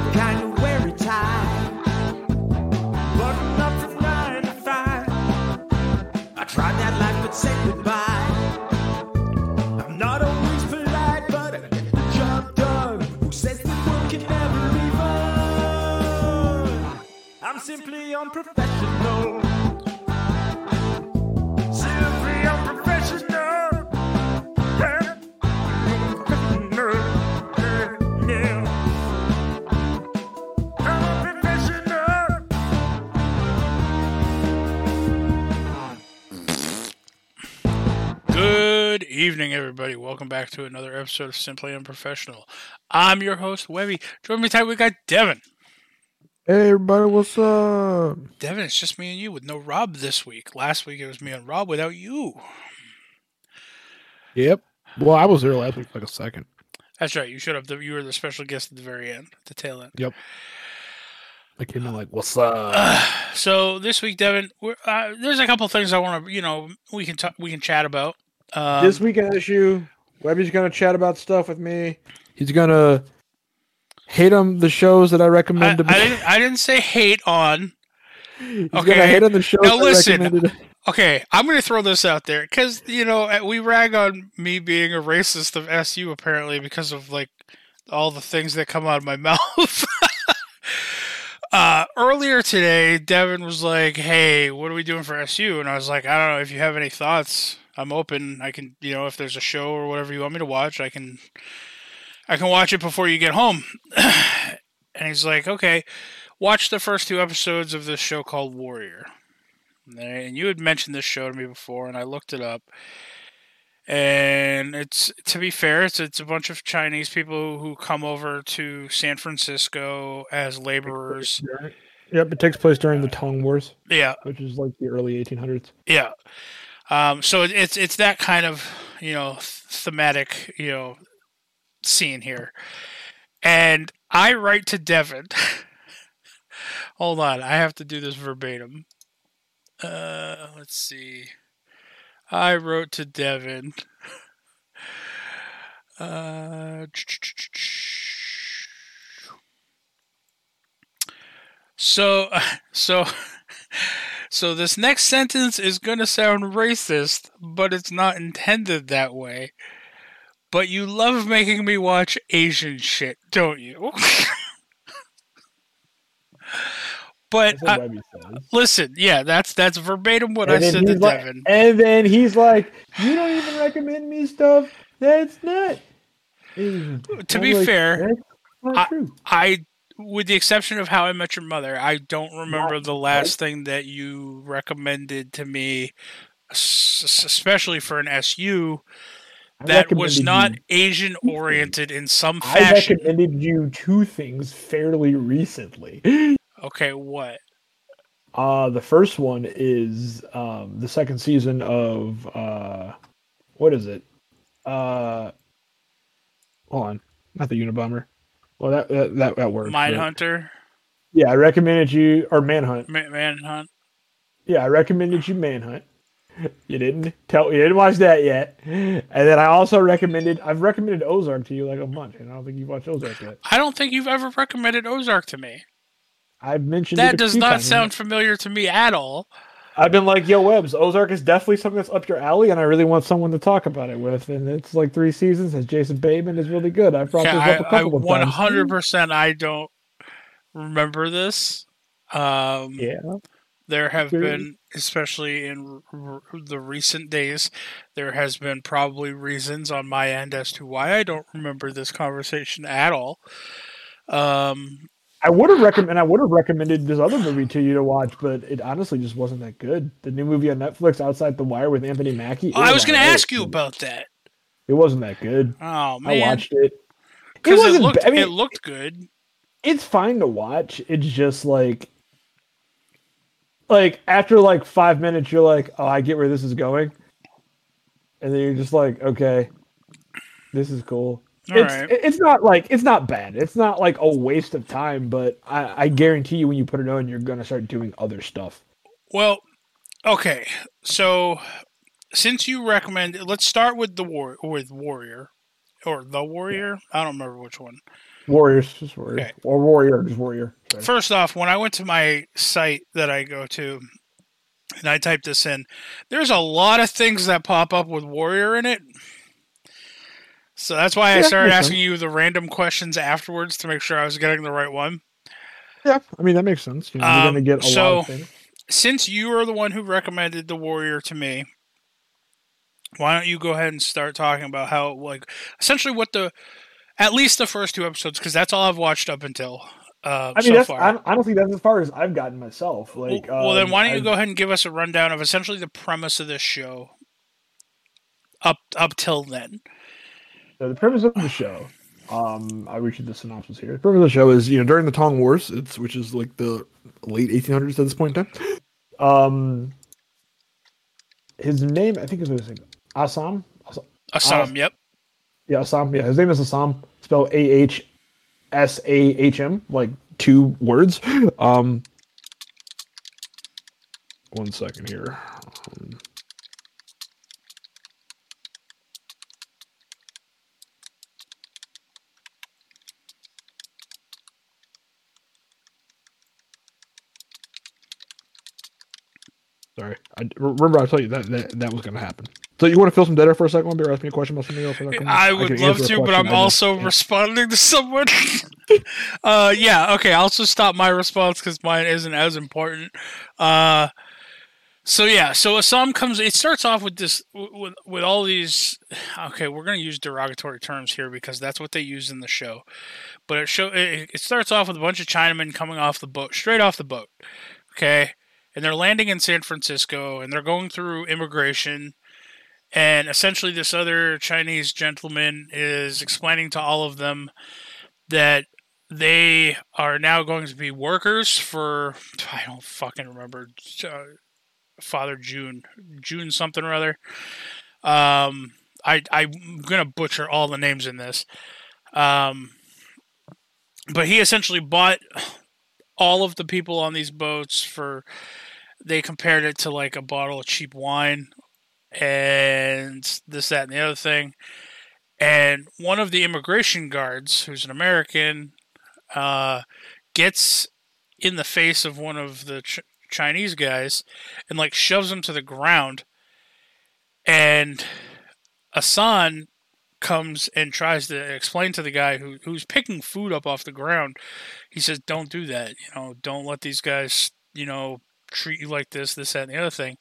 the kind of up nine to five. I tried that life, but said goodbye. I'm not always polite, but I get the job done. Who says world can never? I'm simply unprofessional. Evening, everybody. Welcome back to another episode of Simply Unprofessional. I'm your host, Webby. Join me tonight. We got Devin. Hey everybody, what's up? Devin, it's just me and you with no Rob this week. Last week it was me and Rob without you. Yep. Well, I was there last week for like a second. That's right. You showed up. The, you were the special guest at the very end, the tail end. Yep. I came in like, what's up? so this week, Devin, we're, uh, there's a couple things I want to, you know, we can talk, we can chat about. Um, this weekend issue, Webby's gonna chat about stuff with me. He's gonna hate on the shows that I I, recommend. to I didn't. I didn't say hate on. He's okay. hate on the shows. Now I listen. Okay, I'm going to throw this out there because you know uh, we rag on me being a racist of SU apparently because of like all the things that come out of my mouth. uh, earlier today, Devin was like, "Hey, what are we doing for SU?" And I was like, "I don't know. If you have any thoughts, I'm open. I can, you know, if there's a show or whatever you want me to watch, I can, I can watch it before you get home." and he's like, "Okay, watch the first two episodes of this show called Warrior." And you had mentioned this show to me before, and I looked it up. And it's to be fair, it's it's a bunch of Chinese people who come over to San Francisco as laborers. Yep, it takes place during the Tong Wars, Yeah, which is like the early 1800s. yeah. Um, so it's it's that kind of you know thematic you know scene here, and I write to Devin. Hold on, I have to do this verbatim. Uh, let's see. I wrote to Devin. Uh, so, so, so this next sentence is going to sound racist, but it's not intended that way. But you love making me watch Asian shit, don't you? but I, listen, yeah, that's that's verbatim what And I said to like- Devin. And then he's like, "You don't even recommend me stuff that's not." Asian." To I'm be like, fair, "That's not true." I, with the exception of How I Met Your Mother, I don't remember the last thing that you recommended to me, especially for an SU that was not Asian oriented in some fashion. I recommended you two things fairly recently. Okay, what? Uh, the first one is um, the second season of uh, what is it? Uh, hold on, not the Unabomber. Well, that that that, that works. Mindhunter, Yeah, I recommended you or Manhunt. Ma- Manhunt. Yeah, I recommended you Manhunt. You didn't tell you didn't watch that yet, and then I also recommended I've recommended Ozark to you like a bunch, and I don't think you've watched Ozark yet. I don't think you've ever recommended Ozark to me. I've mentioned That does not sound familiar to me at all. I've been like, "Yo, Webbs, Ozark is definitely something that's up your alley, and I really want someone to talk about it with." And it's like three seasons, and Jason Bateman is really good. I've brought Okay, this up a I couple of times. 100% I don't remember this. Um, Yeah, There have been, especially in r- r- the recent days, there has been probably reasons on my end as to why I don't remember this conversation at all. Um, I would have recommend I would have recommended this other movie to you to watch, but it honestly just wasn't that good. The new movie on Netflix, Outside the Wire, with Anthony Mackie. it oh, I was going to ask you about that. It wasn't that good. Oh man, I watched it. It because it, wasn't. looked I mean, it looked good. it's fine to watch. It's just like, like after like five minutes, you're like, oh, I get where this is going, and then you're just like, okay, this is cool. All it's right. it's not like it's not bad. It's not like a waste of time, but I, I guarantee you when you put it on, you're gonna start doing other stuff. Well, okay. So since you recommend, let's start with the war with Warrior. or the Warrior. I don't remember which one. Warriors, just warrior, Okay. or warrior, just warrior. Sorry. First off, when I went to my site that I go to and I typed this in, there's a lot of things that pop up with Warrior in it. So that's why I Yeah, started asking you the random questions afterwards to make sure I was getting the right one. Yeah, I mean that makes sense. You know, you're Um, gonna get a so- lot of things. Since you are the one who recommended the Warrior to me, why don't you go ahead and start talking about how, like, essentially what the, at least the first two episodes, because that's all I've watched up until uh, I mean, so that's far. I, I don't think that's as far as I've gotten myself. Like, well, well, then um, why don't you I've- go ahead and give us a rundown of essentially the premise of this show up up till then? So the premise of the show, um, I read you the synopsis here. The premise of the show is, you know, during the Tong Wars, it's which is like the late 1800s at this point in time. Um, his name, I think is what his name, Assam. Assam- Assam, yep. Yeah, Assam. Yeah, his name is Assam. Spelled A H S A H M, like two words. Um, one second here. Um, Sorry, I remember I told you that that, that was going to happen. So you want to fill some dead air for a second? Want to ask me a question about something else? can- I would can love to, but. I'm I just- also yeah. responding to someone. uh, yeah, okay. I'll just stop my response because mine isn't as important. Uh, so yeah, so Assam comes. It starts off with this with with all these. Okay, we're gonna use derogatory terms here because that's what they use in the show. But it show it, it starts off with a bunch of Chinamen coming off the boat, straight off the boat. Okay, and they're landing in San Francisco, and they're going through immigration and essentially this other Chinese gentleman is explaining to all of them that they are now going to be workers for I don't fucking remember uh, Father Jun June something or other. Um, I I'm gonna butcher all the names in this. Um, but he essentially bought all of the people on these boats for they compared it to like a bottle of cheap wine and this, that, and the other thing. And one of the immigration guards, who's an American, uh, gets in the face of one of the Ch- Chinese guys and like shoves him to the ground. And Asan comes and tries to explain to the guy who who's picking food up off the ground. He says, "Don't do that. You know, don't let these guys, you know, treat you like this, this, that, and the other thing."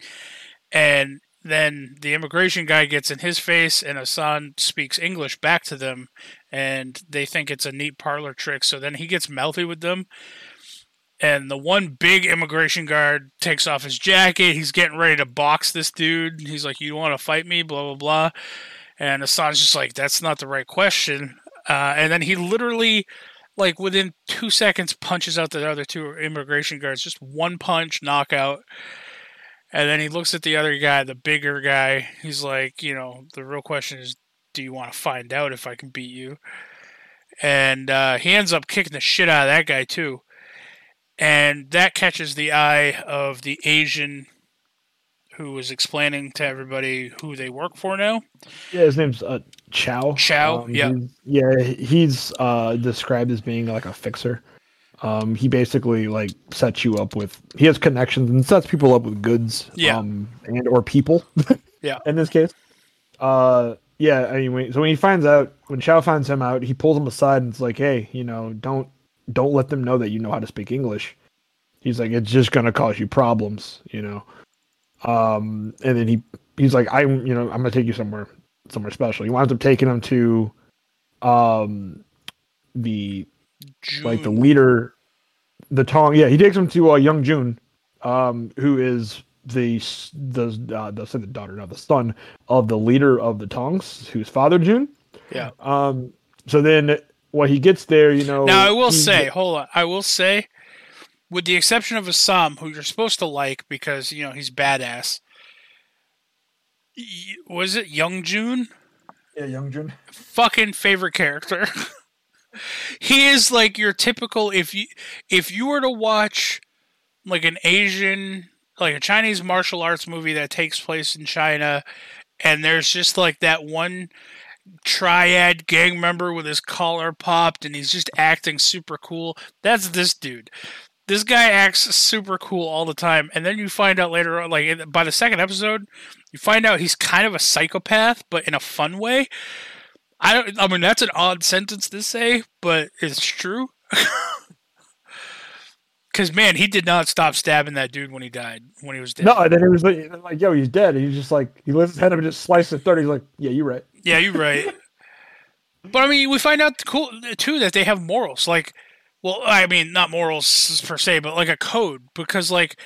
And then the immigration guy gets in his face, and Hassan speaks English back to them, and they think it's a neat parlor trick. So then he gets mouthy with them, and the one big immigration guard takes off his jacket. He's getting ready to box this dude. He's like, "You want to fight me?" Blah blah blah. And Hassan's just like, "That's not the right question." Uh, and then he literally, like within two seconds, punches out the other two immigration guards. Just one punch, knockout. And then he looks at the other guy, the bigger guy. He's like, you know, the real question is, do you want to find out if I can beat you? And uh, he ends up kicking the shit out of that guy too. And that catches the eye of the Asian who was explaining to everybody who they work for now. Yeah, his name's uh, Chow. Chow, yeah. he's- yeah, he's uh, described as being like a fixer. Um, he basically like sets you up with. He has connections and sets people up with goods. Yeah. Um, and or people. Yeah. In this case. Uh, yeah. Anyway, so when he finds out, when Chow finds him out, he pulls him aside and it's like, hey, you know, don't don't let them know that you know how to speak English. He's like, it's just gonna cause you problems, you know. Um, and then he he's like, I'm, you know, I'm gonna take you somewhere somewhere special. He winds up taking him to, um, the like the leader, the Tong. Yeah, he takes him to uh, Young Jun, um, who is the the uh, the, the daughter, not the son of the leader of the Tongs, who's Father Jun. Yeah. Um. So then, when he gets there, you know. Now I will say, hold on. I will say, with the exception of Assam, who you're supposed to like because you know he's badass. Was it Young Jun? Yeah, Young Jun. Fucking favorite character. he is like your typical. If you if you were to watch like an Asian, like a Chinese martial arts movie that takes place in China, and there's just like that one triad gang member with his collar popped and he's just acting super cool. That's this dude. This guy acts super cool all the time, and then you find out later on, like by the second episode, you find out he's kind of a psychopath, but in a fun way. I don't. I mean, that's an odd sentence to say, but it's true. Because man, he did not stop stabbing that dude when he died. When he was dead. No, and then it was like, like, yo, he's dead. And he's just like, he lifts his head up and just slices thirty. He's like, yeah, you're right. Yeah, you're right. but I mean, we find out cool too that they have morals. Like, well, I mean, not morals per se, but like a code. Because like,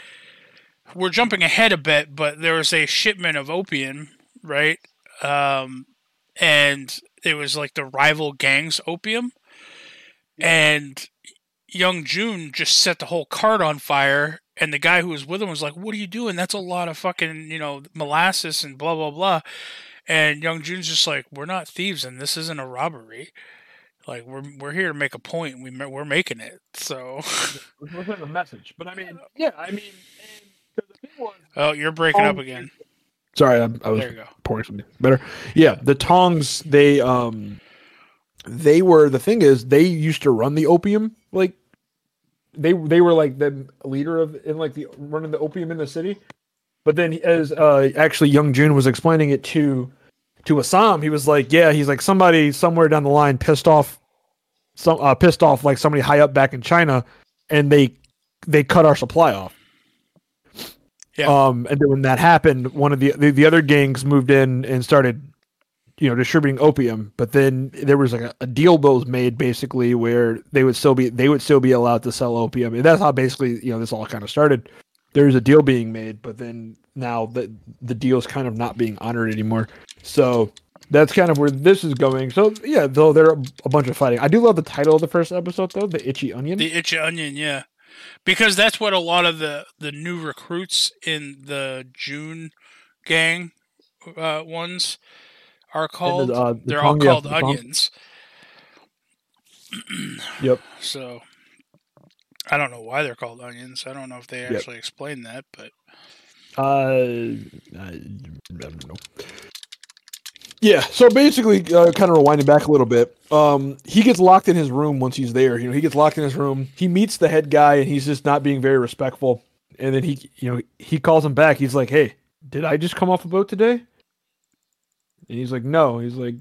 we're jumping ahead a bit, but there was a shipment of opium, right? Um, and it was like the rival gangs opium, and young Jun just set the whole cart on fire. And the guy who was with him was like, "What are you doing? That's a lot of fucking, you know, molasses and blah blah blah." And Young Jun's just like, "We're not thieves, and this isn't a robbery. Like we're we're here to make a point. We, we're making it. So, wasn't a message, but I mean, yeah, I mean, and oh, you're breaking up again. sorry, I, I was There you go. pouring something better. Yeah, the Tongs, they um, they were the thing is they used to run the opium like they they were like the leader of in like the running the opium in the city. But then as uh actually young Jun was explaining it to to Assam, he was like, yeah, he's like somebody somewhere down the line pissed off some uh, pissed off like somebody high up back in China and they they cut our supply off. Yeah. Um and then when that happened, one of the, the the other gangs moved in and started you know distributing opium. But then there was like a, a deal that was made basically where they would still be they would still be allowed to sell opium. And that's how basically you know this all kind of started there's a deal being made but then now the the deal's kind of not being honored anymore. So that's kind of where this is going. So yeah though there are a bunch of fighting. I do love the title of the first episode though the itchy onion. The itchy onion, yeah, because that's what a lot of the the new recruits in the Jun gang uh, ones are called. uh, the They're all yeah, called the onions. Yep. So I don't know why they're called onions. I don't know if they Yep. actually explain that, but Uh, I don't know. Yeah, so basically, uh, kind of rewinding back a little bit, um, he gets locked in his room once he's there. You know, he gets locked in his room. He meets the head guy, and he's just not being very respectful. And then he, you know, he calls him back. He's like, "Hey, did I just come off a boat today?" And he's like, "No." He's like,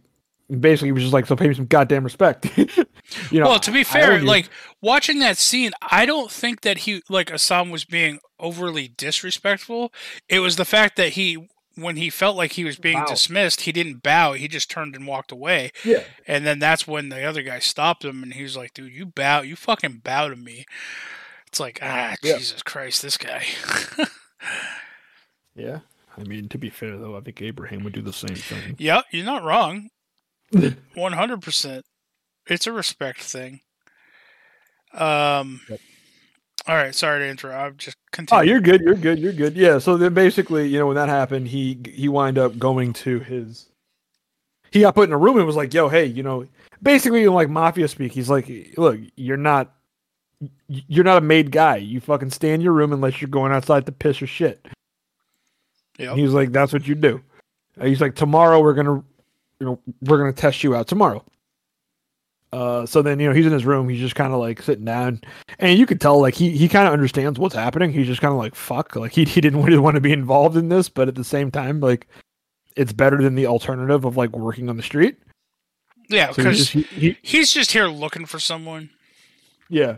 basically, he was just like, "So pay me some goddamn respect." you know. well, to be fair, like watching that scene, I don't think that he like Assam was being overly disrespectful. It was the fact that he when he felt like he was being dismissed, he didn't bow. He just turned and walked away. yeah, And then that's when the other guy stopped him and he was like, dude, you bow, you fucking bow to me. It's like, ah, Yeah. Jesus Christ, this guy. yeah. I mean, to be fair though, I think Abraham would do the same thing. yeah, you're not wrong. 100%. It's a respect thing. Um, Yep. All right, sorry to interrupt. I'm just Oh, continue. you're good. You're good. You're good. Yeah. So then, basically, you know, when that happened, he he wind up going to his. He got put in a room and was like, "Yo, hey, you know, basically, in like mafia speak, he's like, look, you're not, you're not a made guy. You fucking stay in your room unless you're going outside to piss or shit." Yep. And He was like, "That's what you do." He's like, "Tomorrow we're gonna, you know, we're gonna test you out tomorrow." Uh, so then you know he's in his room. He's just kind of like sitting down, and you could tell like he he kind of understands what's happening. He's just kind of like fuck, like he he didn't really want to be involved in this, but at the same time, like it's better than the alternative of like working on the street. yeah, So he's because he, he, he's just here looking for someone, yeah,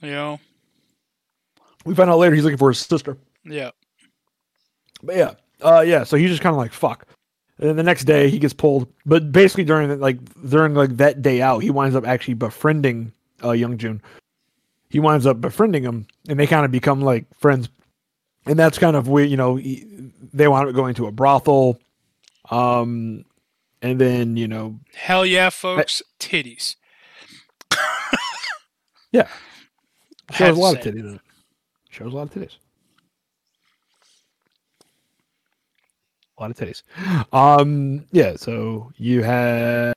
you know? we find out later he's looking for his sister. Yeah. But yeah, uh, yeah. So he's just kind of like fuck. And then the next day he gets pulled, but basically during the, like during like that day out, he winds up actually befriending uh, Young Jun. He winds up befriending him, and they kind of become like friends. And that's kind of where you know he, they wound up going to a brothel, um, and then you know Hell yeah, folks. Titties. Yeah. Shows a lot of titties. Shows a lot of titties. A lot of titties. Um, yeah. So you had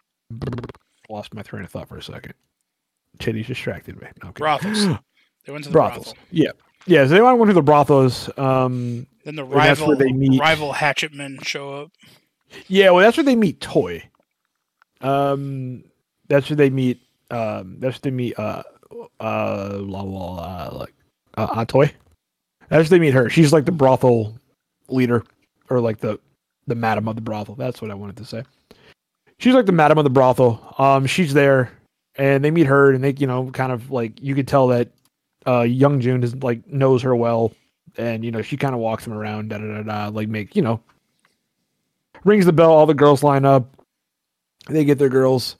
lost my train of thought for a second. Titties distracted me. Okay. Brothels. They went to the brothels. brothel. Yeah. Yeah. So they want to the brothels. Um, Then the rival they meet. rival hatchet men show up. yeah. Well, that's where they meet Toy. Um, that's where they meet. Um, that's where they meet. Uh, uh, la, la, la, like uh, Atoy. That's where they meet her. She's like the brothel leader, or like the the madam of the brothel. That's what I wanted to say. She's like the madam of the brothel. Um, she's there, and they meet her, and they, you know, kind of like you could tell that uh, Young Jun is like knows her well, and you know she kind of walks him around, da da da da, like make you know, rings the bell. All the girls line up. They get their girls,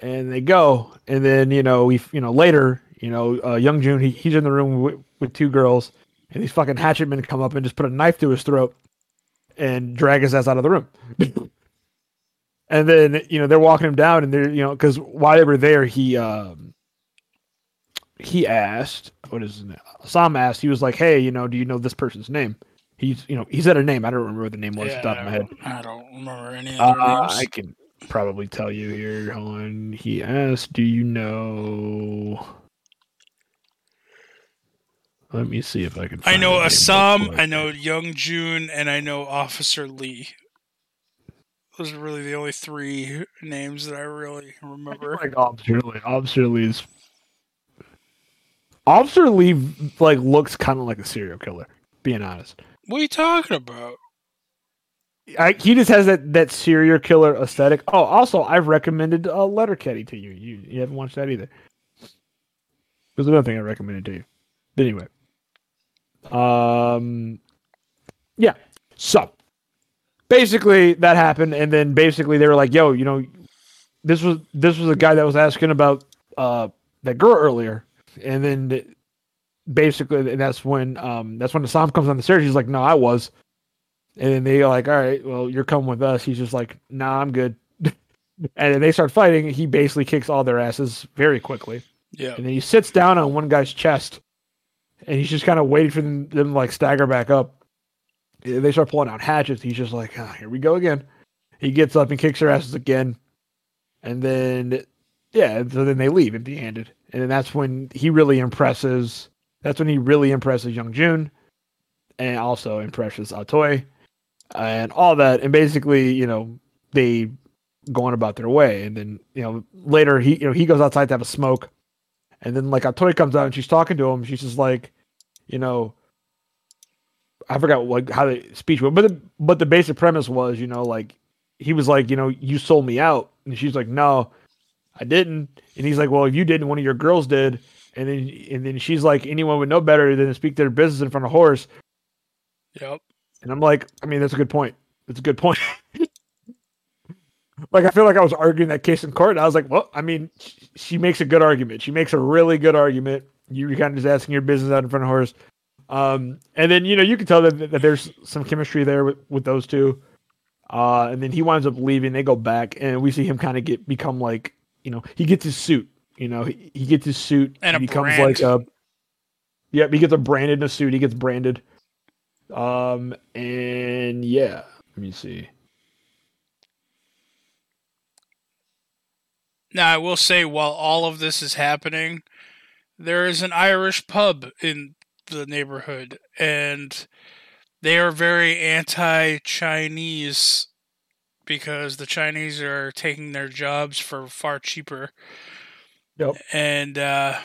and they go, and then you know we, you know later, you know, uh, Young Jun he, he's in the room with, with two girls, and these fucking hatchet men come up and just put a knife to his throat, and drag his ass out of the room. and then you know they're walking him down, and they're you know because while they were there, he um he asked what is his name? Sam asked. He was like, "Hey, you know, do you know this person's name?" He's you know he said a name. I don't remember what the name was the top of my head. I don't remember any other Uh, names. I can probably tell you here. Hold on. He asked, "Do you know?" Let me see if I can. I know the Assam. I know Young Jun, and I know Officer Lee. Those are really the only three names that I really I remember. like Officer Lee. Officer Lee's. Officer Lee like looks kind of like a serial killer. Being honest, What are you talking about? I, he just has that that serial killer aesthetic. Oh, also, I've recommended uh, Letterkenny to you. You you haven't watched that either. There's another thing I recommended to you. But anyway, um, yeah. So basically, that happened, and then basically they were like, "Yo, you know, this was this was a guy that was asking about uh that girl earlier," and then basically and that's when um that's when the Sam comes on the stairs. He's like, "No, I was." And then they are like, all right, well, you're coming with us. He's just like, nah, I'm good. and then they start fighting. He basically kicks all their asses very quickly. Yeah. And then he sits down on one guy's chest and he's just kind of waiting for them, them like stagger back up. They start pulling out hatchets. He's just like, ah, here we go again. He gets up and kicks their asses again. And then, yeah, so then they leave empty handed. And then that's when he really impresses. That's when he really impresses Young Jun and also impresses Atoy and all that. And basically, you know, they go on about their way. And then, you know, later he, you know, he goes outside to have a smoke. And then like Atoy comes out and she's talking to him. She's just like, you know, I forgot like how the speech went, but the, but the basic premise was, you know, like he was like, you know, you sold me out, and she's like, no, I didn't, and he's like, well, if you didn't, one of your girls did, and then and then she's like, anyone would know better than to speak their business in front of horse, Yep. and I'm like, I mean, that's a good point. That's a good point. like I feel like I was arguing that case in court, and I was like, well, I mean, sh- she makes a good argument. She makes a really good argument. You're kind of just asking your business out in front of horse. Um, and then you know you can tell that, that there's some chemistry there with, with those two. Uh, and then he winds up leaving. They go back, and we see him kind of get become like you know he gets his suit. You know he, he gets his suit And he becomes brand. like a. Yep, he gets a branded in a suit. He gets branded. Um, and yeah, let me see. Now, I will say, while all of this is happening, there is an Irish pub in the neighborhood, and they are very anti Chinese because the Chinese are taking their jobs for far cheaper. Yep. And, uh,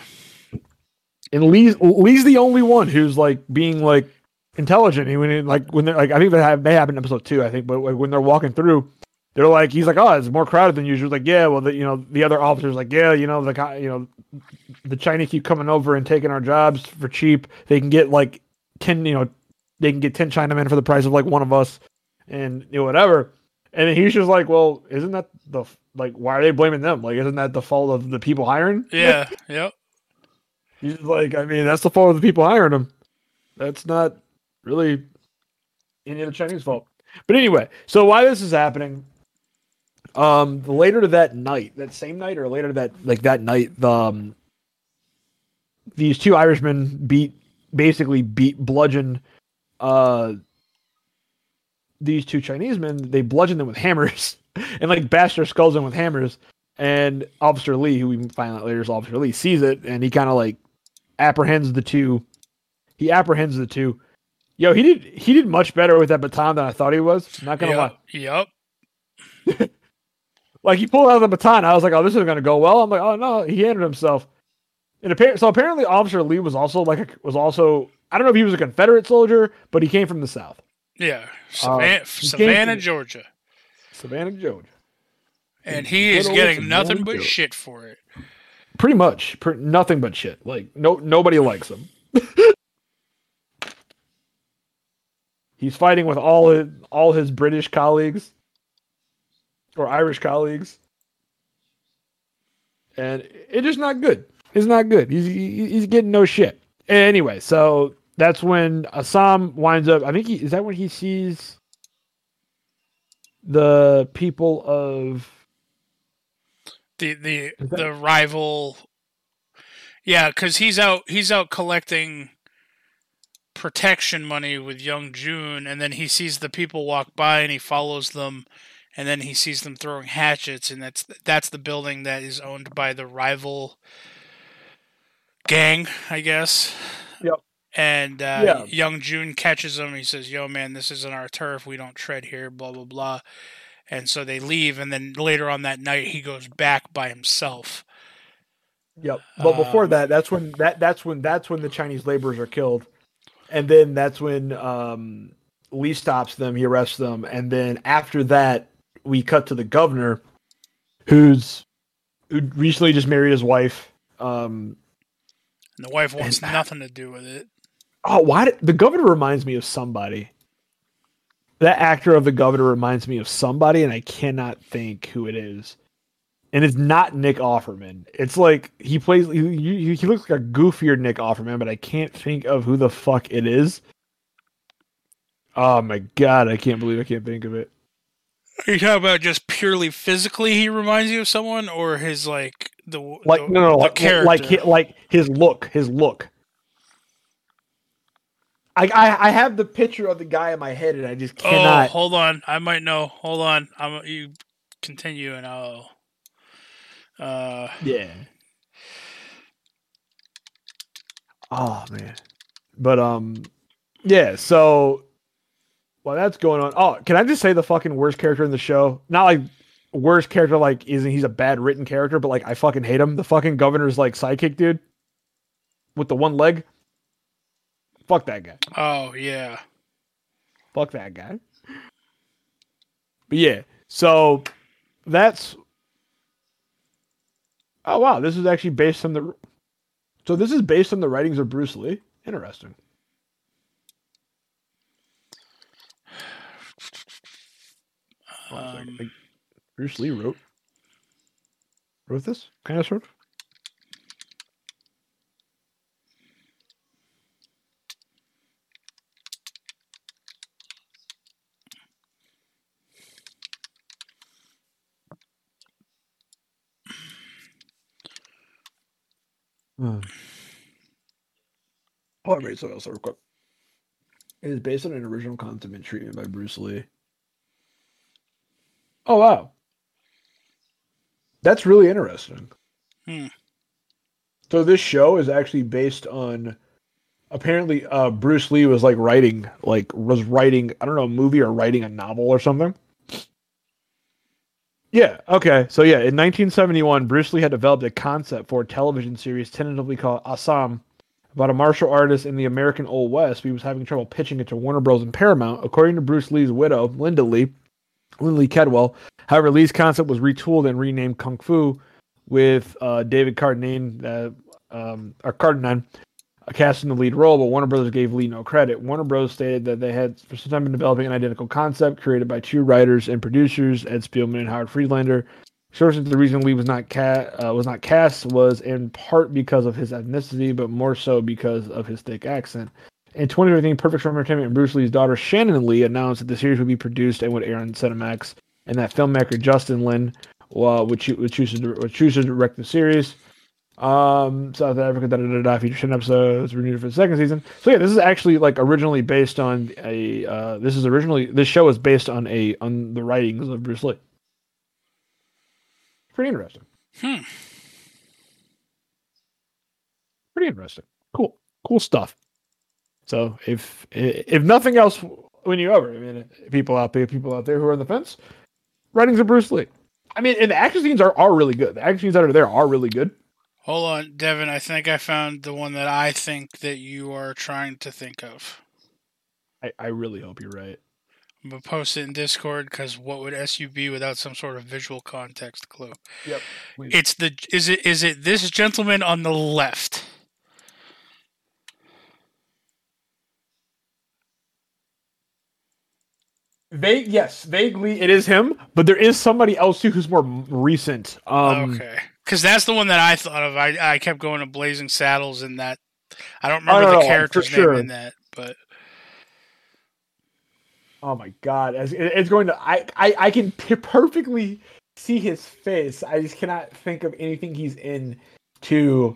And Lee's Lee's the only one who's like being like intelligent. He when like when they're like I think have they have in episode two I think, but like when they're walking through, they're like he's like oh it's more crowded than usual. Like yeah, well the you know the other officers like yeah you know the you know the Chinese keep coming over and taking our jobs for cheap. They can get like ten you know they can get ten Chinamen for the price of like one of us, and you know whatever. And he's just like, well, isn't that the like why are they blaming them? Like isn't that the fault of the people hiring? yeah, yep. He's like, I mean, that's the fault of the people hiring them. That's not really any of the Chinese fault. But anyway, so why this is happening? Um, later to that night, that same night, or later to that like that night, the um, these two Irishmen beat basically beat bludgeon uh these two Chinese men. They bludgeon them with hammers and like bash their skulls in with hammers. And Officer Lee, who we find out later is Officer Lee, sees it and he kind of like apprehends the two. He apprehends the two. Yo, he did he did much better with that baton than I thought he was. Not gonna lie. Yep. Like he pulled out the baton. I was like, oh, this isn't gonna go well. I'm like, oh no, he handed himself. And apparently, so apparently, Officer Lee was also like a, was also I don't know if he was a Confederate soldier, but he came from the South, Yeah, uh, Savannah, came Savannah Georgia, Savannah, Georgia. and he is getting nothing but Georgia. shit for it. Pretty much, pr- nothing but shit. Like no, nobody likes him. He's fighting with all his all his British colleagues or Irish colleagues, and it's just not good. It's not good. He's he's getting no shit. Anyway, so that's when Assam winds up. I think he is that when he sees the people of The the that- the rival, yeah, because he's out he's out collecting protection money with young Jun, and then he sees the people walk by and he follows them, and then he sees them throwing hatchets, and that's that's the building that is owned by the rival gang, I guess. Yep. And uh, Yeah. young Jun catches him. He says, "Yo, man, this isn't our turf. We don't tread here." Blah blah blah. And so they leave, and then later on that night, he goes back by himself. Yep. But before Um, that, that's when that that's when that's when the Chinese laborers are killed, and then that's when um, Lee stops them. He arrests them, and then after that, we cut to the governor, who's who recently just married his wife. Um, And the wife wants nothing to do with it. oh, why did, the governor reminds me of somebody. That actor of the governor reminds me of somebody, and I cannot think who it is. And it's not Nick Offerman. It's like he plays. He, he looks like a goofier Nick Offerman, but I can't think of who the fuck it is. Oh my god, I can't believe I can't think of it. Are you talking about just purely physically? He reminds you of someone, or his like the Like the, no, no, no like character? like hi- like his look, his look. I, I I have the picture of the guy in my head, and I just oh, cannot. hold on, I might know. Hold on, I'm you continue, and I'll. Uh, Yeah. Oh man. But um yeah, so while that's going on. Oh, can I just say the fucking worst character in the show? Not like worst character like isn't he's a bad written character, but like I fucking hate him. The fucking governor's like sidekick dude with the one leg. Fuck that guy. oh yeah, Fuck that guy. But yeah, so that's. Oh wow, this is actually based on the. So this is based on the writings of Bruce Lee. Interesting. Hold on a second. Um, Like, Bruce Lee wrote wrote this kind of sort of. Hmm. Oh, I made something else real quick. It is based on an original concept and treatment by Bruce Lee. Oh wow, that's really interesting. Hmm. So this show is actually based on. Apparently, uh, Bruce Lee was like writing, like was writing, I don't know, a movie or writing a novel or something. Yeah. Okay. So yeah, in 1971, Bruce Lee had developed a concept for a television series tentatively called Assam, about a martial artist in the American Old West. He was having trouble pitching it to Warner Bros. and Paramount. According to Bruce Lee's widow, Linda Lee, Lee Cadwell. However, Lee's concept was retooled and renamed Kung Fu, with uh, David Carradine, uh, um, or uh, cast in the lead role. But Warner Brothers gave Lee no credit. Warner Bros. stated that they had for some time been developing an identical concept created by two writers and producers, Ed Spielman and Howard Friedlander. Sources the reason Lee was not ca- uh, was not cast was in part because of his ethnicity, but more so because of his thick accent. In 2013, Perfect Storm Entertainment and Bruce Lee's daughter Shannon Lee announced that the series would be produced and would air on Cinemax, and that filmmaker Justin Lin uh, would, choo- would choose to would choose to direct the series. Um, South Africa, da da da da. Feature ten episodes renewed for the second season. So yeah, this is actually like originally based on a. Uh, this is originally this show is based on a on the writings of Bruce Lee. Pretty interesting. Hmm. Pretty interesting. Cool. Cool stuff. So if if nothing else, when you over, I mean, people out there, people out there who are on the fence, writings of Bruce Lee. I mean, and the action scenes are, are really good. The action scenes that are there are really good. Hold on, Devin. I think I found the one that I think that you are trying to think of. I, I really hope you're right. I'm gonna post it in Discord because what would SU be without some sort of visual context clue? Yep. It's the is it is it this gentleman on the left? Vague, yes, vaguely it is him, but there is somebody else too who's more recent. Um, okay, because that's the one that I thought of. I I kept going to Blazing Saddles and that. I don't remember no, the no, for character's sure. name in that, but Oh my god, As- it's going to. I I, I can p- perfectly see his face. I just cannot think of anything he's in to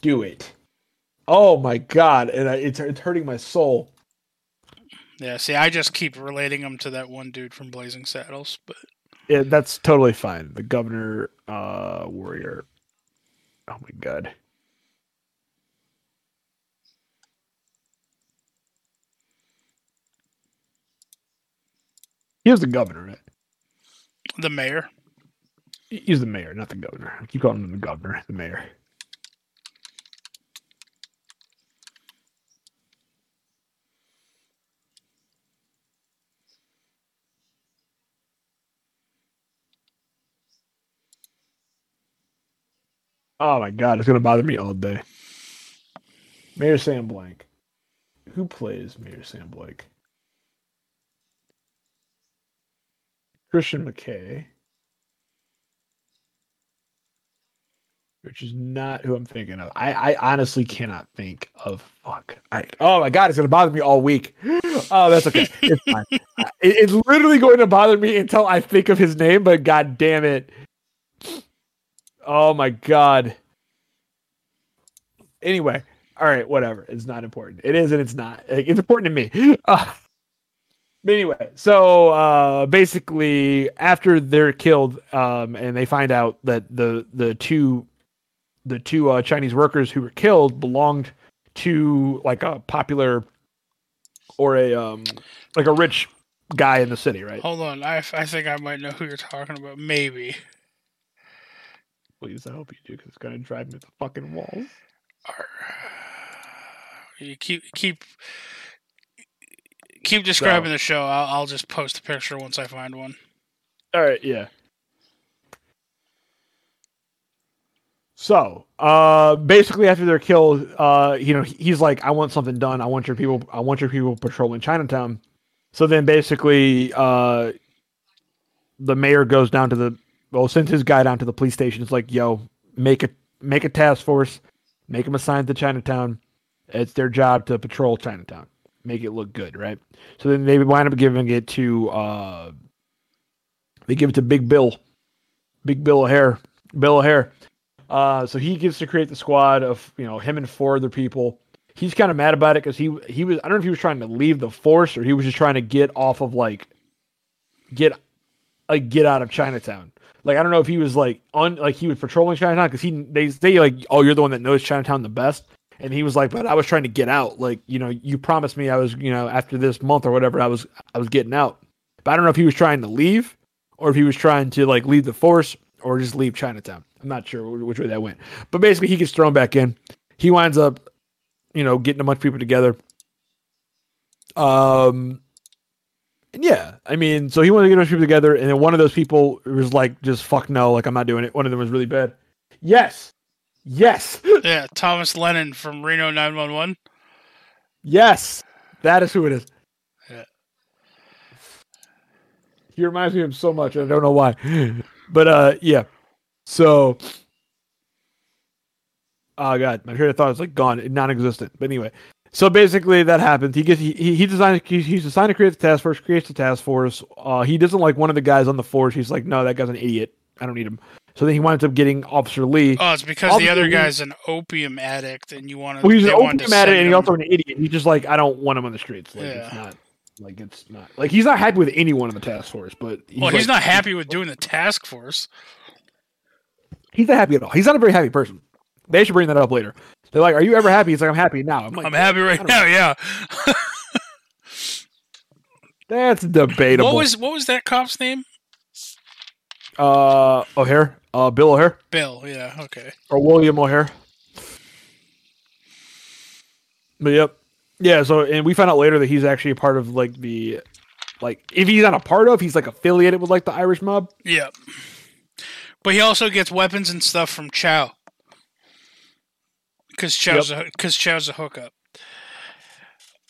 do it. Oh my god, and I, it's it's hurting my soul. Yeah. See, I just keep relating him to that one dude from Blazing Saddles, but Yeah, that's totally fine. The governor, uh, warrior. Oh my god. He was the governor, right? the mayor. He's the mayor, not the governor. I keep calling him the governor, the mayor. Oh my god, it's gonna bother me all day. Mayor Sam Blake. Who plays Mayor Sam Blake? Christian McKay. Which is not who I'm thinking of. I, I honestly cannot think of fuck. I, oh my god, it's gonna bother me all week. Oh, that's okay. It's fine. It- it's literally going to bother me until I think of his name, but god damn it. Oh my god. Anyway, all right, whatever. It's not important. It is and it's not. It's important to me. Uh, but anyway, so uh, basically, after they're killed, um, and they find out that the the two the two uh, Chinese workers who were killed belonged to like a popular or a um like a rich guy in the city, right? Hold on, I, I think I might know who you're talking about. Maybe. Please, I hope you do, because it's gonna drive me to the fucking walls. You keep keep keep describing the show. I'll, I'll just post a picture once I find one. All right, yeah. So, uh, basically, after they're killed, uh, you know, he's like, "I want something done. I want your people. I want your people patrolling Chinatown." So then, basically, uh, the mayor goes down to the well, sends his guy down to the police station. It's like, "Yo, make a make a task force, make them assigned to Chinatown. It's their job to patrol Chinatown, make it look good, right?" So then they wind up giving it to uh, they give it to Big Bill, Big Bill O'Hare, Bill O'Hare. Uh, so he gets to create the squad of you know him and four other people. He's kind of mad about it because he he was I don't know if he was trying to leave the force or he was just trying to get off of like get like get out of Chinatown. Like I don't know if he was like on like he was patrolling Chinatown because he they say like oh you're the one that knows Chinatown the best and he was like but I was trying to get out like you know you promised me I was you know after this month or whatever I was I was getting out but I don't know if he was trying to leave or if he was trying to like leave the force or just leave Chinatown. I'm not sure which way that went. But basically, he gets thrown back in. He winds up, you know, getting a bunch of people together. Um, yeah, I mean, so he wanted to get a bunch of people together, and then one of those people was like, "Just fuck no, like I'm not doing it." One of them was really bad. Yes, yes, Yeah, Thomas Lennon from Reno 911. yes, that is who it is. Yeah. He reminds me of him so much. I don't know why, but uh, yeah. So, oh god, my train of thought is like gone, non-existent. But anyway, so basically that happens. He gets he he designed he, he's assigned to create the task force, creates the task force. Uh, he doesn't like one of the guys on the force. He's like, no, that guy's an idiot. I don't need him. So then he winds up getting Officer Lee. Oh, it's because the other Obviously- guy's an opium addict, and you want to. well, he's an they wanted to opium addict, and he's also an idiot. He's just like, I don't want him on the streets. Like it's not. Like it's not like he's not happy with anyone in the task force, but he's Well, he's like- not happy with doing the task force. He's not happy at all. He's not a very happy person. They should bring that up later. They're like, "Are you ever happy?" He's like, "I'm happy now." I'm like, I'm happy right now. Yeah. "That's debatable." what was what was that cop's name? Uh, O'Hare, uh, Bill O'Hare Bill, yeah, okay. or William O'Hare. But yep, yeah. So and we found out later that he's actually a part of like the, like if he's not a part of, he's like affiliated with like the Irish mob. Yeah. But he also gets weapons and stuff from Chow. Because Chow's, a, cause Chow's a hookup.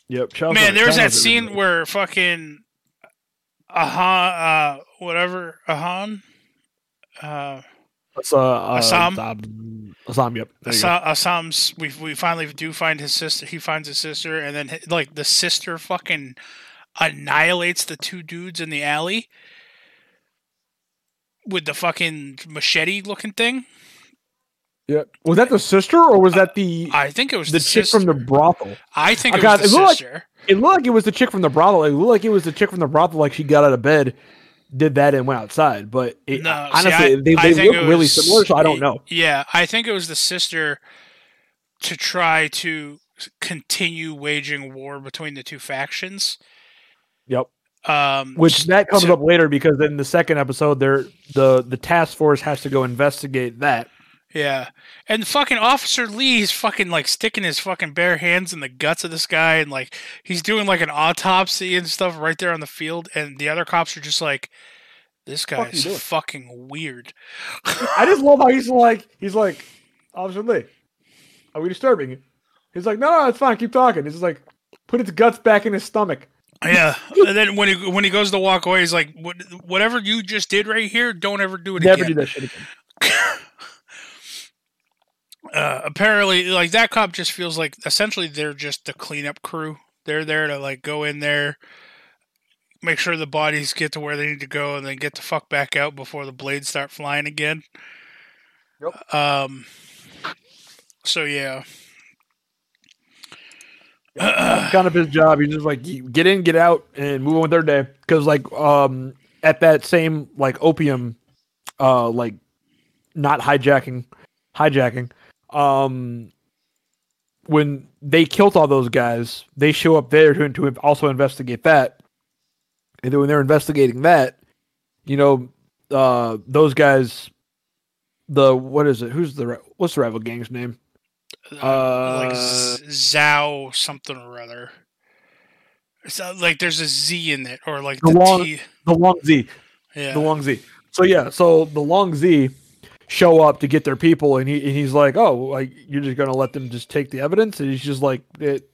Yep. Chow's Man, not- there was that scene where fucking Ahan, uh, whatever, Ahan, uh, It's, uh, uh, Assam? Assam. Assam. Yep. There you go. Asa- Asam's, we, we finally do find his sister, he finds his sister, and then, like, the sister fucking annihilates the two dudes in the alley with the fucking machete looking thing. Yeah. Was that the sister or was that the I think it was the the, chick sister. from the brothel? I think it God, was it the like- sister. It looked like it was the chick from the brothel. It looked like it was the chick from the brothel. Like she got out of bed, did that, and went outside. But it, No, honestly, see, I- they, I they think look it really was- similar. So I don't know. Yeah, I think it was the sister to try to continue waging war between the two factions. Yep. Um, Which that comes to- up later because in the second episode, there the the task force has to go investigate that. Yeah, and fucking Officer Lee, Lee's fucking like sticking his fucking bare hands in the guts of this guy, and like he's doing like an autopsy and stuff right there on the field, and the other cops are just like, "This guy you doing?" fucking weird." I just love how he's like he's like Officer Lee, are we disturbing you? He's like, no, no, it's fine. Keep talking. He's just like, put its guts back in his stomach. Yeah, and then when he when he goes to walk away, he's like, "What- "Whatever you just did right here, don't ever do it Never again." do that shit again. uh, apparently, like that cop just feels like essentially they're just the cleanup crew. They're there to like go in there, make sure the bodies get to where they need to go, and then get the fuck back out before the blades start flying again. Yep. Um. So yeah. Kind of his job. He's just like get in, get out, and move on with their day. Because like um at that same like opium, uh like not hijacking, hijacking. Um, when they killed all those guys, they show up there to to also investigate that. And then when they're investigating that, you know, uh, those guys, the what is it? Who's the what's the rival gang's name? Uh, Z- Zhao something or other. It's not, like there's a Z in it, or like The the, long- T. The Long Zii. Yeah. the Long Zii. So yeah, so the Long Zii show up to get their people, and he and he's like, "Oh, like you're just gonna let them just take the evidence?" And he's just like,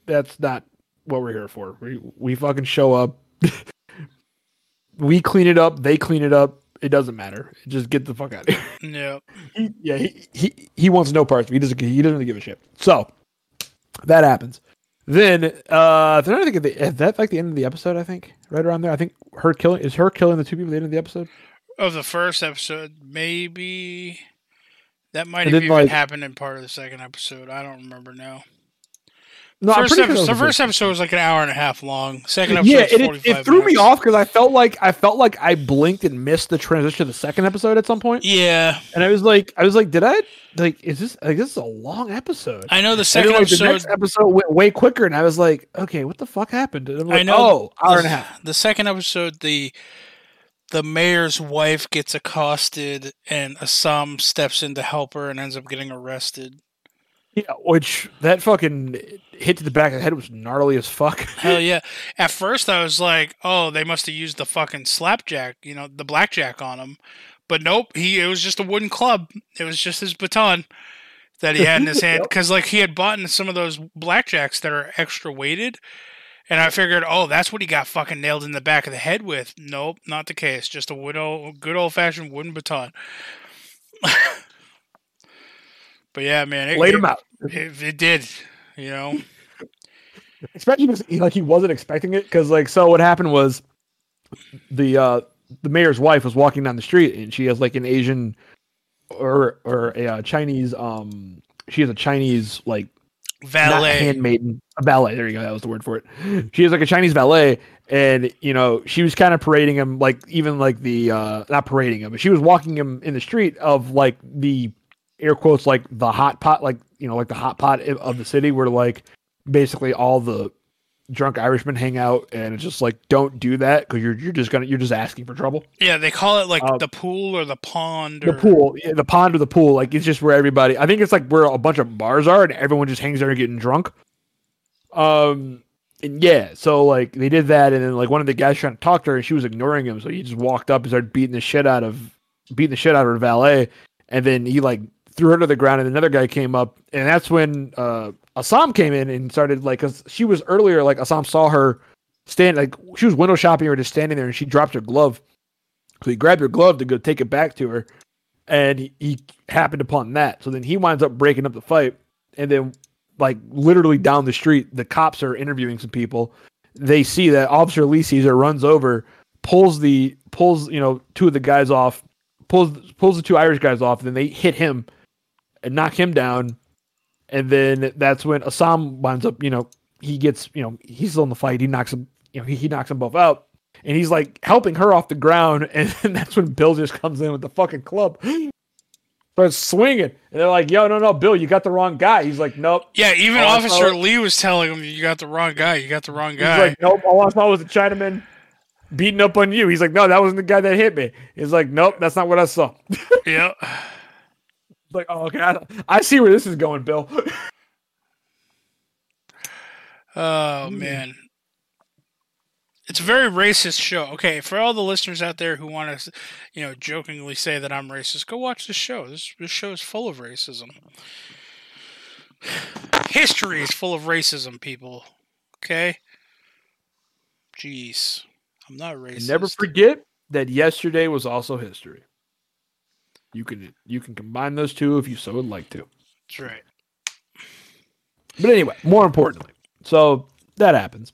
"That's not what we're here for. We we fucking show up, we clean it up, they clean it up. It doesn't matter. Just get the fuck out of here." yeah. He, yeah, he, he he wants no parts. He doesn't. He doesn't give a shit. So that happens. Then, uh, then I think at the, is that like the end of the episode. I think right around there. I think her killing is her killing the two people at the end of the episode. Of the first episode, maybe that might have even like- happened in part of the second episode. I don't remember now. No, first pretty sure that episode, the first episode was like an hour and a half long. Second episode, yeah, was it, it, 45 it threw me off because I felt like I felt like I blinked and missed the transition to the second episode at some point, Yeah, and I was like, I was like, did I like? Is this like this is a long episode? I know the second then, like, the episode. next episode went way quicker, and I was like, okay, what the fuck happened? Like, I know. oh, hour the, and a half. The second episode, the the mayor's wife gets accosted, and Assam steps in to help her and ends up getting arrested. Yeah, which that fucking hit to the back of the head was gnarly as fuck. Hell yeah! At first, I was like, "Oh, they must have used the fucking slapjack, you know, the blackjack on him." But nope, he it was just a wooden club. It was just his baton that he had in his hand because, like, he had bought some of those blackjacks that are extra weighted, and I figured, oh, that's what he got fucking nailed in the back of the head with. Nope, not the case. Just a wood old, good old fashioned wooden baton. but yeah, man, it, Laid it, him out. It, it did, you know. Especially because like he wasn't expecting it. Because like so, what happened was the uh the mayor's wife was walking down the street and she has like an Asian or or a uh, Chinese um she has a Chinese like not Valet. handmaiden a valet there you go that was the word for it she has like a chinese valet and you know she was kind of parading him like even like the uh not parading him but she was walking him in the street of like the air quotes like the hot pot like you know like the hot pot of the city where like basically all the drunk Irishmen hang out, and it's just like don't do that because you're you're just gonna you're just asking for trouble. Yeah, they call it like Uh, the pool or the pond. The pool, yeah, the pond or the pool, like it's just where everybody. I think it's like where a bunch of bars are, and everyone just hangs there getting drunk. Um, and yeah, so like they did that, and then like one of the guys trying to talk to her, and she was ignoring him, so he just walked up and started beating the shit out of beating the shit out of her valet, and then he like threw her to the ground, and another guy came up, and that's when uh Assam came in and started like, cause she was earlier like Assam saw her stand like she was window shopping or just standing there, and she dropped her glove, so he grabbed her glove to go take it back to her, and he, he happened upon that, so then he winds up breaking up the fight, and then like literally down the street, the cops are interviewing some people. They see that Officer Lee her, runs over, pulls the pulls you know two of the guys off, pulls pulls the two Irish guys off, and then they hit him and knock him down. And then that's when Assam winds up, you know, he gets, you know, he's still in the fight. He knocks him, you know, he, he knocks them both out. And he's like helping her off the ground. And then that's when Bill just comes in with the fucking club. Starts swinging. And they're like, yo, no, no, Bill, you got the wrong guy. He's like, nope. Yeah, even All Officer Lee was telling him, "You got the wrong guy. You got the wrong He's guy." like, nope, all I saw was a Chinaman beating up on you. He's like, no, that wasn't the guy that hit me. He's like, nope, that's not what I saw. yeah. Like, oh, okay, I, I see where this is going, Bill. Oh hmm. man. It's a very racist show. Okay, for all the listeners out there who want to, you know, jokingly say that I'm racist, go watch this show. This this show is full of racism. History is full of racism, people. Okay. Jeez, I'm not racist. Never forget that yesterday was also history. You can you can combine those two if you so would like to. That's right. But anyway, more importantly, so that happens.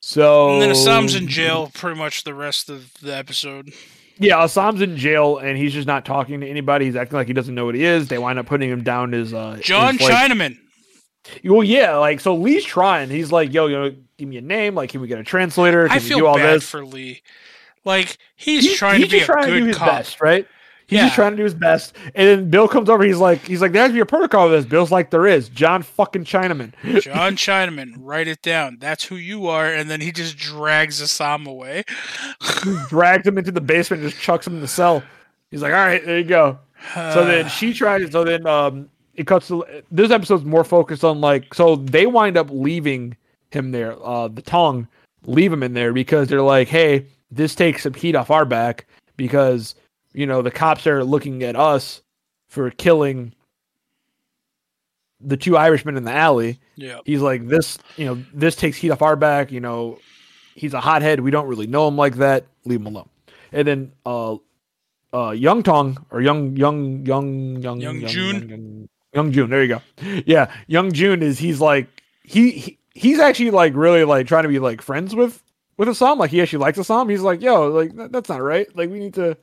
So And then Assam's in jail pretty much the rest of the episode. Yeah, Assam's in jail and he's just not talking to anybody. He's acting like he doesn't know what he is. They wind up putting him down as uh John like, Chinaman. Well, yeah, like so Lee's trying. He's like, "Yo, you know, give me a name. Like, can we get a translator? Can I we feel do all bad this?" for Lee. Like he's, trying he's to be a trying good to do his cop. best, right? He's Yeah. just trying to do his best. And then Bill comes over. He's like, he's like, "There's your protocol of this." Bill's like, "There is." John fucking Chinaman. John Chinaman, write it down. That's who you are. And then he just drags Assam away. drags him into the basement, and just chucks him in the cell. He's like, "All right, there you go." So then she tries. So then um, it cuts to this episode's more focused on like. So they wind up leaving him there. Uh, the tong leave him in there because they're like, "Hey, this takes some heat off our back because you know the cops are looking at us for killing the two Irishmen in the alley." yeah. He's like, "This, you know, this takes heat off our back. You know, he's a hothead. We don't really know him like that. Leave him alone." And then uh uh young tong or young young young young Young young, Jun? young, young, young Jun there you go yeah young Jun is he's like he, he he's actually like really like trying to be like friends with with Assam like he actually likes Assam he's like yo like that, that's not right like we need to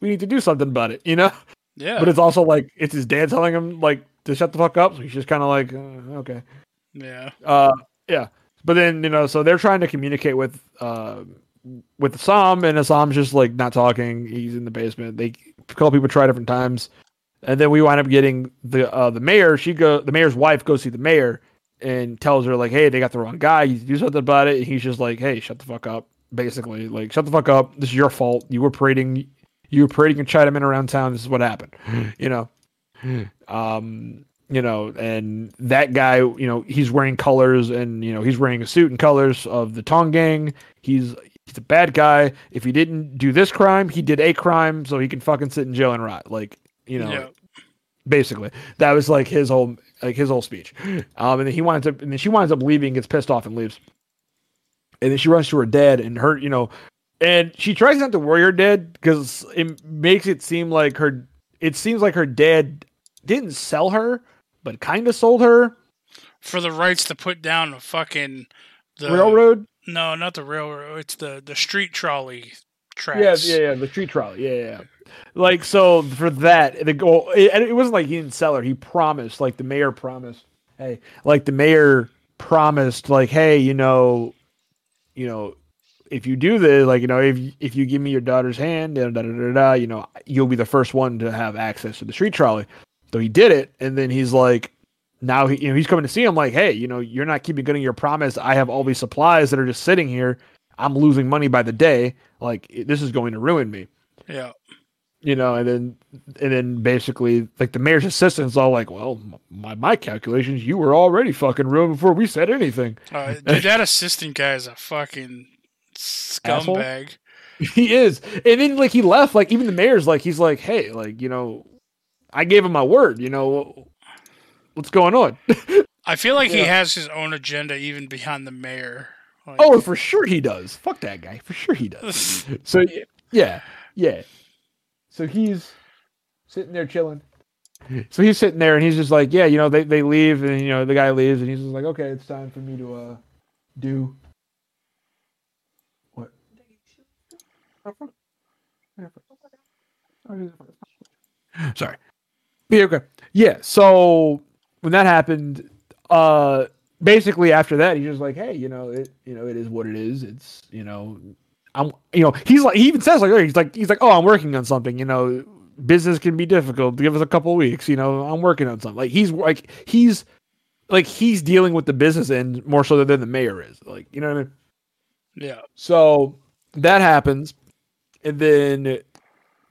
we need to do something about it you know Yeah. but it's also like it's his dad telling him like to shut the fuck up so he's just kind of like uh, okay yeah. uh, yeah. But then you know, so they're trying to communicate with uh with Assam, and Assam's just like not talking. He's in the basement. They a couple people try different times, and then we wind up getting the uh the mayor. She go the mayor's wife goes see the mayor and tells her like, hey, they got the wrong guy. You do something about it. And he's just like, hey, shut the fuck up. Basically, like, shut the fuck up. This is your fault. You were parading. You were parading and Chinamen around town. This is what happened. you know. Um, you know, and that guy, you know, he's wearing colors and you know, he's wearing a suit and colors of the Tong gang. He's he's a bad guy. If he didn't do this crime, he did a crime, so he can fucking sit in jail and rot. Like, you know, yeah. basically. That was like his whole like his whole speech. Um, and then he winds up and then she winds up leaving, gets pissed off and leaves. And then she runs to her dad and her, you know, and she tries not to worry her dad because it makes it seem like her. It seems like her dad didn't sell her, but kind of sold her For the rights to put down a fucking the railroad. No, not the railroad. It's the the street trolley tracks. yeah, yeah, yeah. the street trolley. Yeah, yeah. yeah. Like so for that, the goal. It, and it wasn't like he didn't sell her. He promised, like the mayor promised. Hey, like the mayor promised, like, hey, you know, you know, if you do this, like, you know, if if you give me your daughter's hand, and da da da da, you know, you'll be the first one to have access to the street trolley. So he did it, and then he's like, now he, you know, he's coming to see him like, hey, you know, you're not keeping good on your promise. I have all these supplies that are just sitting here. I'm losing money by the day. Like this is going to ruin me. Yeah. You know, and then and then basically like the mayor's assistant's all like, well, my my calculations, you were already fucking ruined before we said anything. Uh, dude, that assistant guy is a fucking Asshole? scumbag. he is, and then like he left. Like even the mayor's like, he's like, hey, like you know, I gave him my word. You know, what's going on? I feel like he has his own agenda even behind the mayor. Like, Oh, for sure he does. Fuck that guy. For sure he does. So y- yeah, yeah. So he's sitting there chilling. So he's sitting there and he's just like, yeah, you know, they, they leave and you know the guy leaves and he's just like, okay, it's time for me to uh do Sorry. Yeah, okay. Yeah. So when that happened, uh basically after that he's just like hey you know it you know it is what it is it's you know i'm you know he's like he even says like he's like he's like oh i'm working on something you know business can be difficult give us a couple weeks you know i'm working on something like he's like he's like he's dealing with the business end more so than the mayor is like you know what i mean yeah. so that happens, and then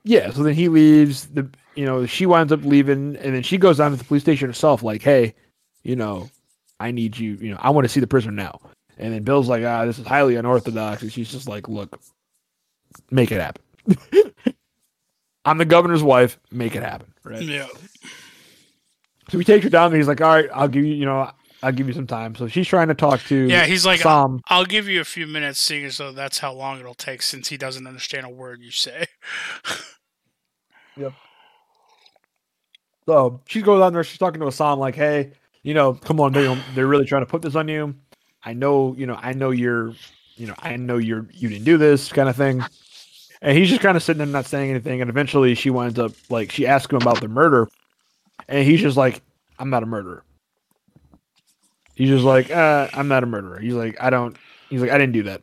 yeah, so then he leaves. The you know she winds up leaving, and then she goes down to the police station herself, like, hey, you know, I need you. You know, I want to see the prisoner now. And then Bill's like, ah, this is highly unorthodox, and she's just like, look, make it happen. I'm the governor's wife. Make it happen, right? Yeah. So he takes her down, and he's like, all right, I'll give you, you know, I'll give you some time. So she's trying to talk to Yeah, he's like, Sam. I'll give you a few minutes, seeing as though that's how long it'll take since he doesn't understand a word you say. Yep. So she goes on there. She's talking to Assam like, "Hey, you know, come on, they, they're really trying to put this on you. I know, you know, I know you're, you know, I know you're you didn't do this kind of thing." And he's just kind of sitting there, not saying anything. And eventually, she winds up like she asks him about the murder, and he's just like, "I'm not a murderer." He's just like, uh, "I'm not a murderer." He's like, "I don't." He's like, "I didn't do that."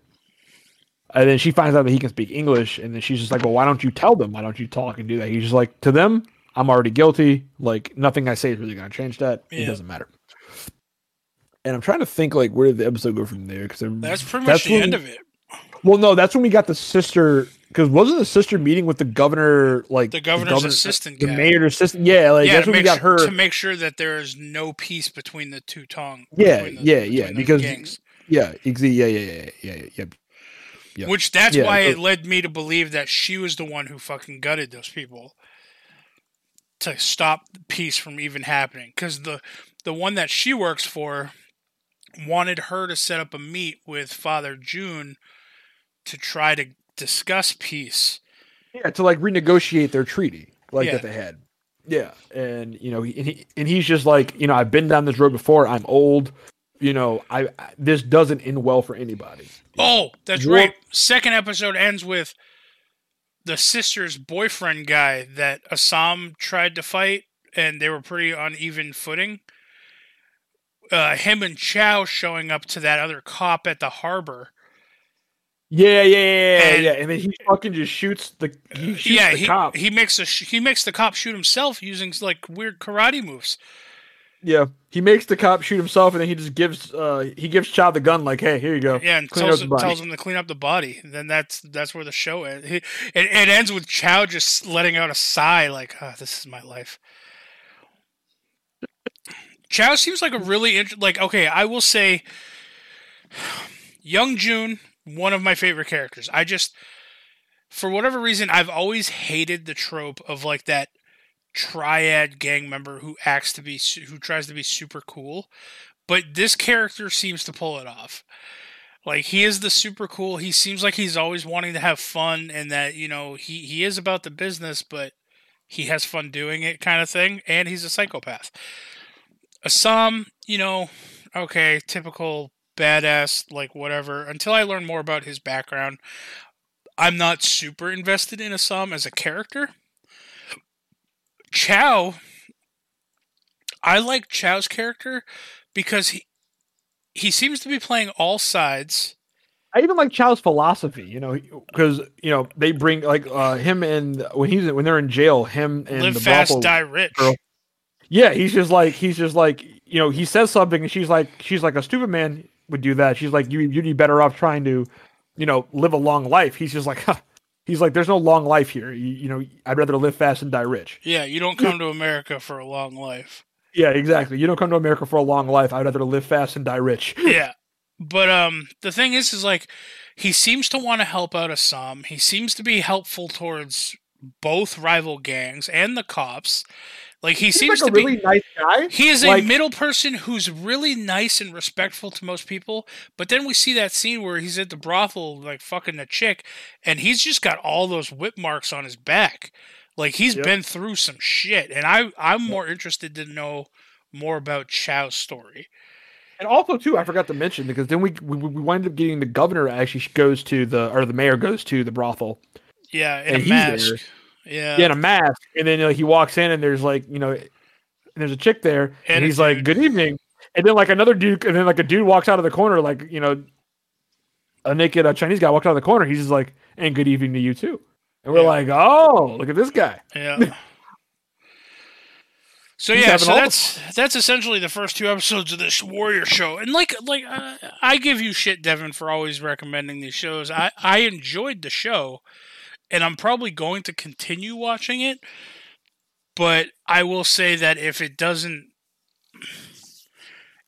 And then she finds out that he can speak English, and then she's just like, "Well, why don't you tell them? Why don't you talk and do that?" He's just like, "To them, I'm already guilty. Like nothing I say is really going to change that. It doesn't matter." And I'm trying to think like where did the episode go from there? Because That's pretty much the end of it. Well, no, that's when we got the sister. Because wasn't the sister meeting with the governor, like The governor's assistant the guy. mayor's assistant? Yeah, like yeah, that's when we got her. to make sure that there is no peace between the two tong. Yeah, the- yeah, yeah, because- gangs. Yeah, yeah, yeah, yeah, yeah, yeah, yeah. Which that's Yeah, why so- it led me to believe that she was the one who fucking gutted those people to stop peace from even happening. Because the the one that she works for wanted her to set up a meet with Father Jun to try to discuss peace. Yeah, to like renegotiate their treaty, like Yeah. that they had. Yeah, and you know, he, and, he, and he's just like, you know, I've been down this road before. I'm old. You know, I, I this doesn't end well for anybody. Oh, that's You're- right. Second episode ends with the sister's boyfriend guy that Assam tried to fight, and they were pretty uneven footing. Uh, him and Chow showing up to that other cop at the harbor. Yeah, yeah, yeah, yeah, And- yeah. And then he fucking just shoots the he shoots yeah, the he cop. he makes a sh- he makes the cop shoot himself using like weird karate moves. yeah, he makes the cop shoot himself, and then he just gives uh he gives Chow the gun, like, hey, here you go. Yeah, and tells him, tells him to clean up the body. And then that's that's where the show ends. He, it, it ends with Chow just letting out a sigh, like, oh, "This is my life." Chow seems like a really int- like okay. I will say, Young Jun, one of my favorite characters. I just, for whatever reason, I've always hated the trope of like that triad gang member who acts to be who tries to be super cool, but this character seems to pull it off. Like he is the super cool. He seems like he's always wanting to have fun, and that you know he he is about the business, but he has fun doing it, kind of thing. And he's a psychopath. Assam, you know, okay, typical badass, like whatever. Until I learn more about his background, I'm not super invested in Assam as a character. Chow, I like Chow's character because he he seems to be playing all sides. I even like Chow's philosophy, you know, because you know they bring like uh him and when he's when they're in jail, him and live the fast, die rich. girl. Yeah, he's just like he's just like you know, he says something, and she's like, she's like, a stupid man would do that. She's like, you you'd be better off trying to, you know, live a long life. He's just like, huh. he's like, there's no long life here. You, you know, I'd rather live fast and die rich. Yeah, you don't come to America for a long life. Yeah, exactly. You don't come to America for a long life. I'd rather live fast and die rich. yeah. But um the thing is is like he seems to want to help out Assam. He seems to be helpful towards both rival gangs and the cops. Like he He's seems like to a really be nice guy. he is like- a middle person who's really nice and respectful to most people, but then we see that scene where he's at the brothel like fucking a chick and he's just got all those whip marks on his back. Like he's Yep. been through some shit and I I'm more interested to know more about Chow's story. And also too, I forgot to mention because then we we, we wind up getting the governor actually goes to the or the mayor goes to the brothel. Yeah, in And a he's mask. there. Yeah. in a mask, and then like he walks in and there's like you know, and there's a chick there, and, And he's like, "Good evening," and then like another dude, and then like a dude walks out of the corner, like you know, a naked uh, Chinese guy walked out of the corner. He's just like, "And good evening to you too," and we're Yeah. like, "Oh, look at this guy." Yeah. So He's yeah, so that's that's essentially the first two episodes of this Warrior show, and like like uh, I give you shit, Devin, for always recommending these shows. I I enjoyed the show, and I'm probably going to continue watching it. But I will say that if it doesn't,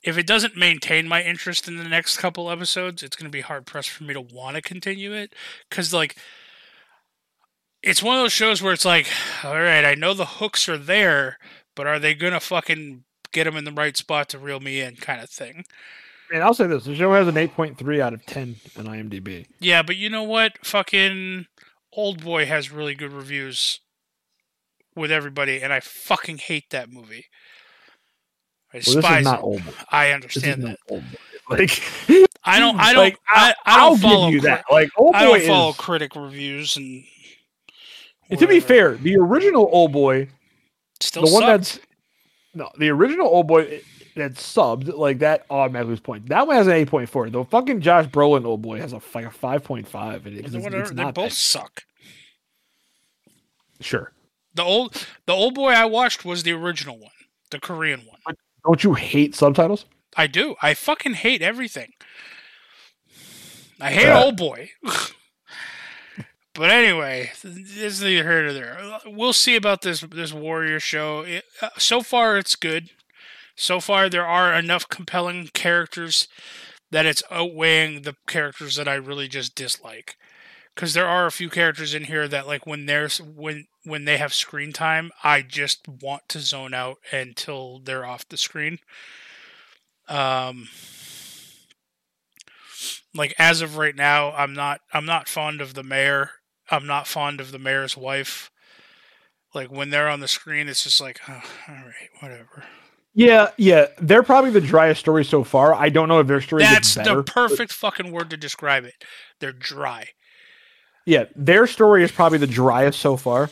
if it doesn't maintain my interest in the next couple episodes, it's going to be hard pressed for me to want to continue it because like it's one of those shows where it's like, all right, I know the hooks are there, but are they gonna fucking get them in the right spot to reel me in, kind of thing? And I'll say this: the show has an eight point three out of ten on IMDb. Yeah, but you know what? Fucking Old Boy has really good reviews with everybody, and I fucking hate that movie. I Well, this is not old. Boy. I understand that. Boy. Like I don't. I don't. like, I, I I'll don't follow. give you cri- that. Like old I don't follow is. critic reviews and. and to be fair, the original old boy still the one that's no, the original old boy that's subbed like that automatically lose point. That one has an eight point four. The fucking Josh Brolin old boy has a like a five point five. It's, Well, it's whatever, they both that- suck. sure. The old the old boy I watched was the original one, the Korean one. Don't you hate subtitles? I do. I fucking hate everything. I hate Yeah. old boy. but anyway, this is neither here nor there. We'll see about this this warrior show. It, uh, so far, it's good. So far, there are enough compelling characters that it's outweighing the characters that I really just dislike. Because there are a few characters in here that, like, when there's when when they have screen time, I just want to zone out until they're off the screen. Um, like as of right now, I'm not I'm not fond of the mayor. I'm not fond of the mayor's wife. Like when they're on the screen, it's just like, oh, all right, whatever. Yeah, yeah. They're probably the driest story so far. I don't know if their story That's better. the perfect fucking word to describe it. They're dry. yeah, their story is probably the driest so far.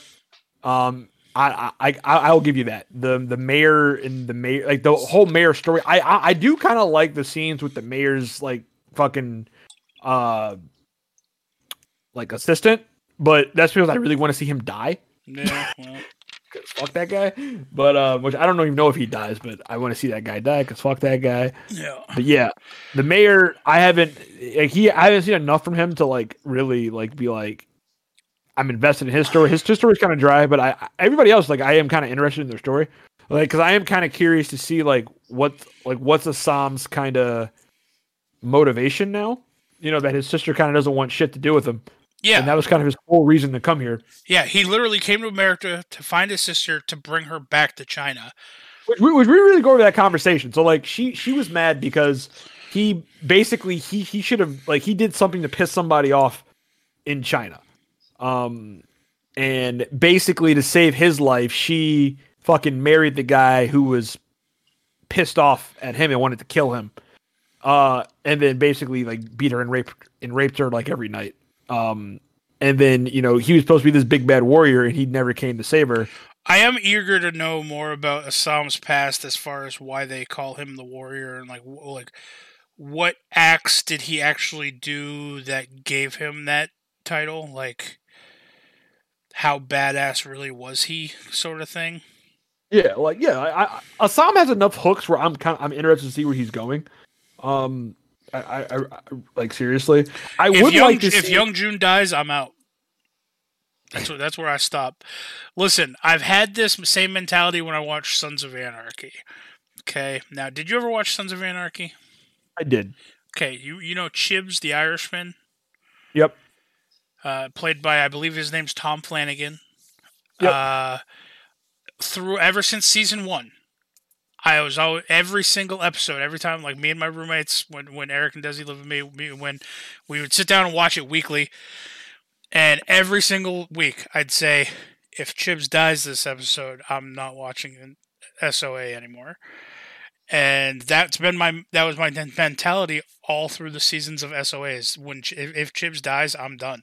Um, I, I, I, I'll give you that. The the mayor and the mayor, like the whole mayor story. I, I, I do kind of like the scenes with the mayor's like fucking, uh, like assistant. But that's because I really want to see him die. Yeah, well, fuck that guy. But uh, which I don't even know if he dies, but I want to see that guy die because fuck that guy. yeah. But yeah, the mayor, I haven't like, he I haven't seen enough from him to like really like be like I'm invested in his story. His, his story's kind of dry, but I everybody else like I am kind of interested in their story, like because I am kind of curious to see like what like what's Assam's kind of motivation now. You know that his sister kind of doesn't want shit to do with him, Yeah, and that was kind of his whole reason to come here. yeah. He literally came to America to find his sister to bring her back to China. Which we, which we really go over that conversation. So like she she was mad because he basically he he should have like he did something to piss somebody off in China. Um and basically to save his life, she fucking married the guy who was pissed off at him and wanted to kill him. Uh and then basically like beat her and raped and raped her like every night. Um and then, you know, he was supposed to be this big bad warrior and he never came to save her. I am eager to know more about Assam's past as far as why they call him the warrior and like like what acts did he actually do that gave him that title like how badass really was he sort of thing Yeah, like yeah, I, I, Assam has enough hooks where I'm kind of I'm interested to see where he's going. Um, I, I, I like seriously, I If would young like to if see. young Jun dies, I'm out. That's what, that's where I stop. Listen, I've had this same mentality when I watched Sons of Anarchy. Okay, now did you ever watch Sons of Anarchy? I did. Okay, you you know Chibs the Irishman, Yep. uh, played by I believe his name's Tom Flanagan. Yep. Uh, through ever since season one, I was always every single episode, every time like me and my roommates when when Eric and Desi lived with me, me when we would sit down and watch it weekly, and every single week I'd say, if Chibs dies this episode, I'm not watching SOA anymore. And that's been my that was my mentality all through the seasons of SOAs. When if, if Chibs dies, I'm done.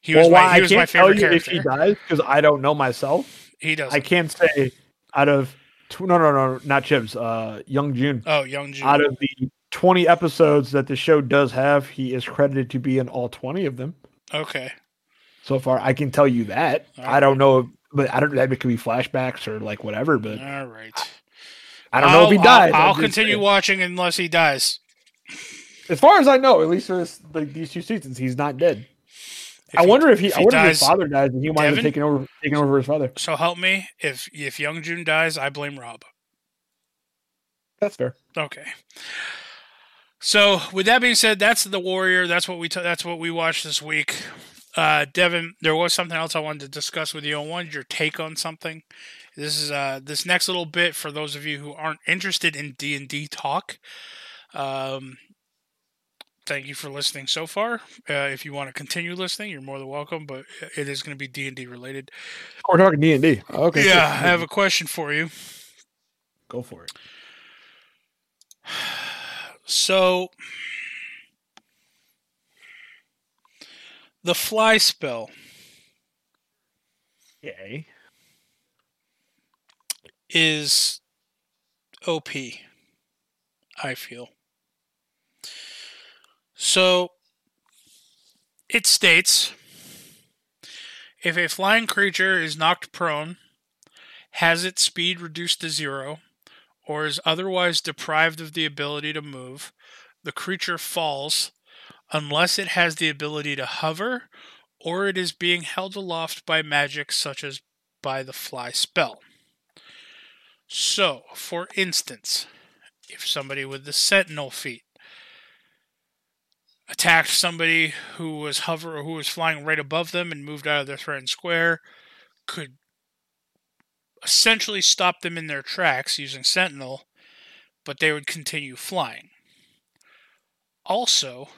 He was well, why my he I was can't my tell favorite you if he dies because I don't know myself. He does. I can't say out of no no no not Chibs. Uh, Young Jun. Oh, Young Jun. Out of the twenty episodes that the show does have, he is credited to be in all twenty of them okay. so far. I can tell you that. I don't know, but I don't. That it could be flashbacks or like whatever. But All right. I don't know if he I'll- dies. I'll, I'll continue saying. watching unless he dies. As far as I know, at least for this, like these two seasons, he's not dead. If I he- wonder if he. if I he wonder if his father dies and he winds up Devin? taking over, taking over his father. So help me. If if Young Jun dies, I blame Rob. That's fair. Okay. So with that being said, that's the Warrior. That's what we t- that's what we watched this week. Uh, Devin, there was something else I wanted to discuss with you. I wanted your take on something. This is uh, this next little bit for those of you who aren't interested in D and D talk. Um, thank you for listening so far. Uh, if you want to continue listening, you're more than welcome. But it is going to be D and D related. We're talking D and D. Okay. yeah. I have a question for you. Go for it. So, the fly spell Yay. is OP, I feel. So, it states if a flying creature is knocked prone, has its speed reduced to zero, or is otherwise deprived of the ability to move, the creature falls unless it has the ability to hover or it is being held aloft by magic such as by the fly spell. So, for instance, if somebody with the sentinel feat attacked somebody who was hover who was flying right above them and moved out of their threatened square, could essentially stop them in their tracks using sentinel, but they would continue flying. Also,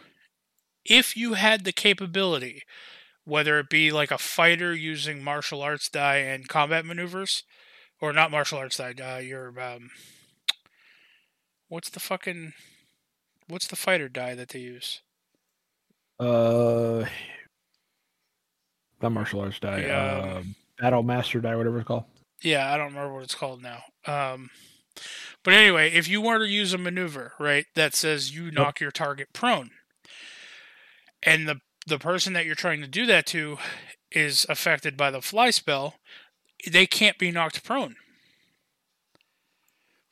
if you had the capability, whether it be like a fighter using martial arts die and combat maneuvers, or not martial arts die, uh, your um, what's the fucking what's the fighter die that they use? Uh, not martial arts die. Yeah. Um, battle master die, whatever it's called. Yeah, I don't remember what it's called now. Um, but anyway, if you were to use a maneuver, right, that says you knock your target prone, and the the person that you're trying to do that to is affected by the fly spell, they can't be knocked prone.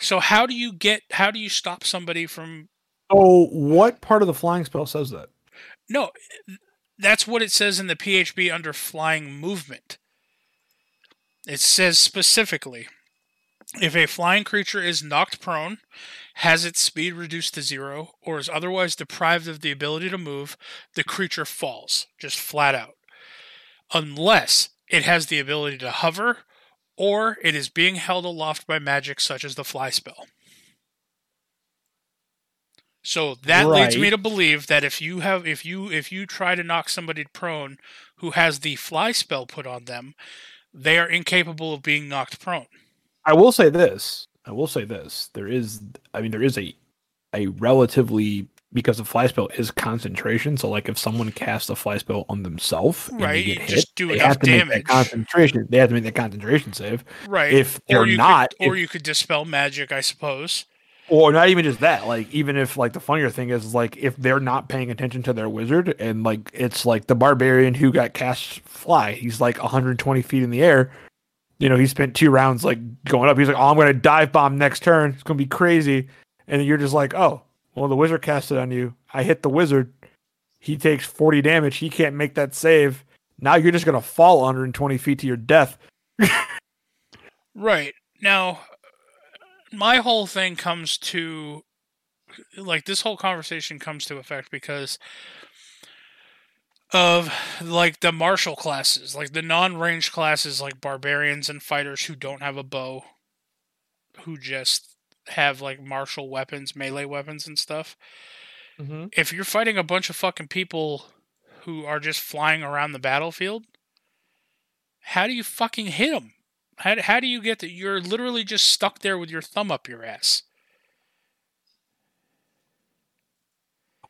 So how do you get? How do you stop somebody from? Oh, what part of the flying spell says that? No, that's what it says in the PHB under flying movement. It says specifically if a flying creature is knocked prone, has its speed reduced to zero, or is otherwise deprived of the ability to move, the creature falls, just flat out. Unless it has the ability to hover, or it is being held aloft by magic such as the fly spell. So that leads me to believe that if you have if you if you try to knock somebody prone who has the fly spell put on them, they are incapable of being knocked prone. I will say this. I will say this. There is, I mean, there is a a relatively because the fly spell is concentration. So, like, if someone casts a fly spell on themselves, and they Right, get you hit, just do they enough have to make damage. that concentration. They have to make that concentration save. Right. If or they're you not, could, or if- you could dispel magic, I suppose. Or not even just that. Like, even if like the funnier thing is like if they're not paying attention to their wizard, and like it's like the barbarian who got cast fly, he's like 120 feet in the air. you know, he spent two rounds like going up. He's like, "Oh, I'm to dive bomb next turn. It's to be crazy." And you're just like, "Oh, well, the wizard casted on you. I hit the wizard. He takes 40 damage. He can't make that save. Now you're just to fall 120 feet to your death." Right. Now, my whole thing comes to like this whole conversation comes to effect because of like the martial classes, like the non-range classes like barbarians and fighters who don't have a bow who just have like martial weapons, melee weapons and stuff. Mm-hmm. If you're fighting a bunch of fucking people who are just flying around the battlefield, how do you fucking hit them? How, how do you get that? You're literally just stuck there with your thumb up your ass.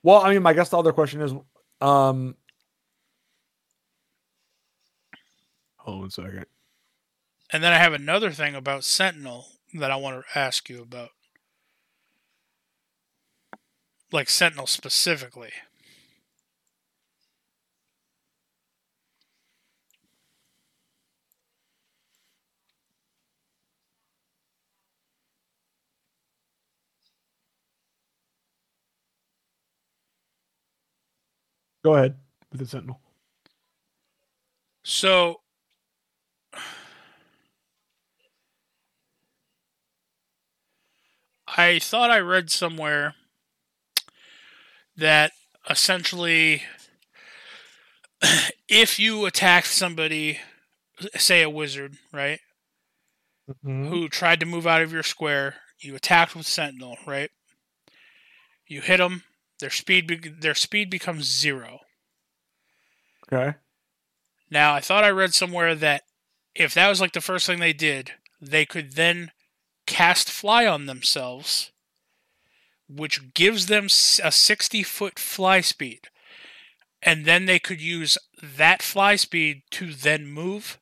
Well, I mean, I guess the other question is, um, hold on a second. And then I have another thing about Sentinel that I want to ask you about. Like Sentinel specifically. Go ahead with the sentinel. So I thought I read somewhere that essentially if you attack somebody say a wizard, right? Mm-hmm. Who tried to move out of your square, you attacked with sentinel, right? You hit them, their speed be- their speed becomes 0. Okay. Now, I thought I read somewhere that if that was like the first thing they did, they could then cast fly on themselves, which gives them a 60 foot fly speed. And then they could use that fly speed to then move.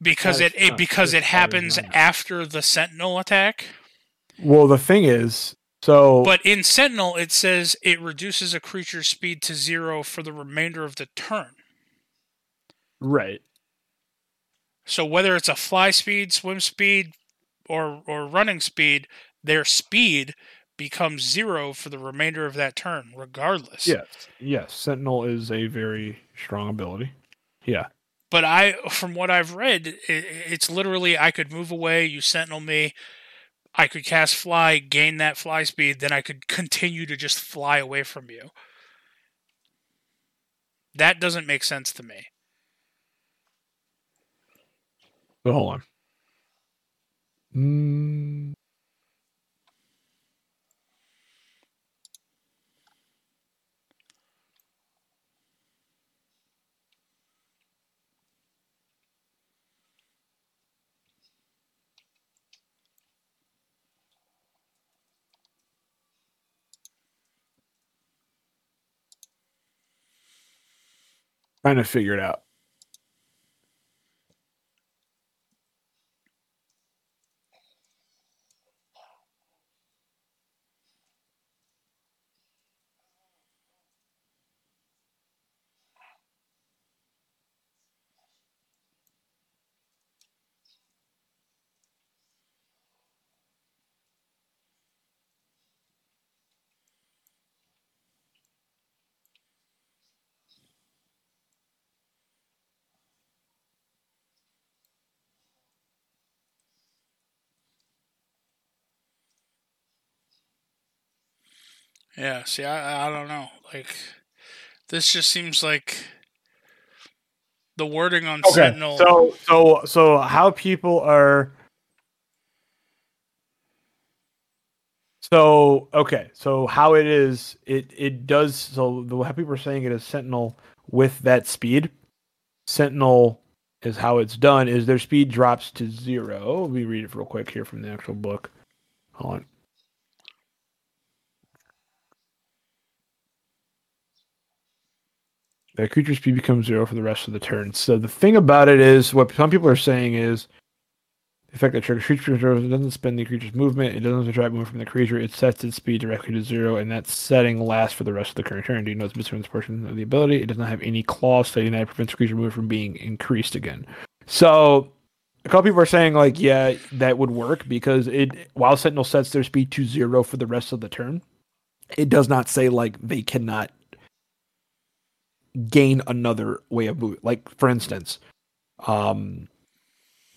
Because it, it because it happens after the sentinel attack. Well, the thing is, so But in Sentinel, it says it reduces a creature's speed to zero for the remainder of the turn. right. So whether it's a fly speed, swim speed, or or running speed, their speed becomes zero for the remainder of that turn, regardless. Yes. Yes. Sentinel is a very strong ability. Yeah. But I, from what I've read, i it's literally I could move away, you sentinel me, I could cast fly, gain that fly speed, then I could continue to just fly away from you. That doesn't make sense to me. So hold on. Mm, trying to figure it out. Yeah, see, I, I don't know. Like, this just seems like the wording on Sentinel. So so so how people are So okay, so how it is, it it does. So the how people are saying it is Sentinel with that speed. Sentinel is how it's done. Is their speed drops to zero? Let me read it real quick here from the actual book. Hold on. The creature speed becomes zero for the rest of the turn. So the thing about it is, what some people are saying is, the effect that triggers creature. It doesn't spend the creature's movement. It doesn't subtract movement from the creature. It sets its speed directly to zero, and that setting lasts for the rest of the current turn. Do you know it's missing this portion of the ability? It does not have any clause stating that it prevents creature movement from being increased again. So a couple people are saying like, yeah, that would work because it while Sentinel sets their speed to zero for the rest of the turn, it does not say like they cannot gain another way of moving. Like for instance, um,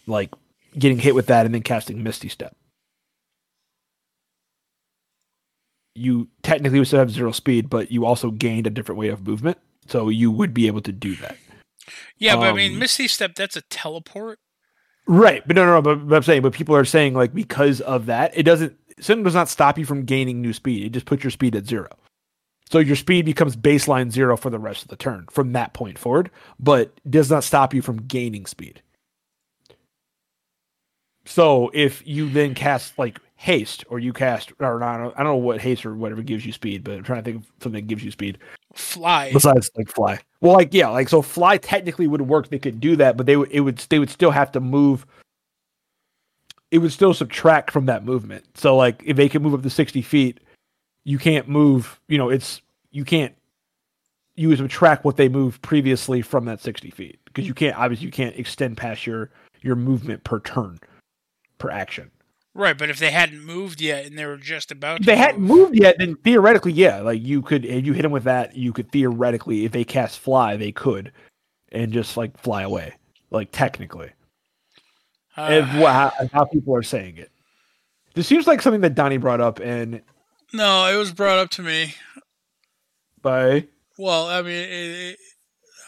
like getting hit with that and then casting Misty Step. You technically would still have zero speed, but you also gained a different way of movement, so you would be able to do that. Yeah, but I mean, Um, Misty Step, that's a teleport. Right, but no, no, no. But, but I'm saying, but people are saying like because of that, it doesn't. Sentinel does not stop you from gaining new speed. It just puts your speed at zero. So your speed becomes baseline zero for the rest of the turn from that point forward, but does not stop you from gaining speed. So if you then cast like haste, or you cast, or I don't, I don't know what haste or whatever gives you speed, but I'm trying to think of something that gives you speed Fly. besides like fly. Well, like yeah, like so fly technically would work. They could do that, but they would it would they would still have to move. It would still subtract from that movement. So like if they can move up to sixty feet, you can't move. You know, it's you can't. You would subtract what they moved previously from that sixty feet because you can't obviously you can't extend past your your movement per turn, per action. Right, but if they hadn't moved yet and they were just about to they hadn't moved yet, then theoretically, yeah, like you could, if you hit them with that, you could theoretically, if they cast fly, they could, and just like fly away, like technically, uh, and how, how people are saying it. This seems like something that Donnie brought up, and no, it was brought up to me. by Well, I mean, it, it,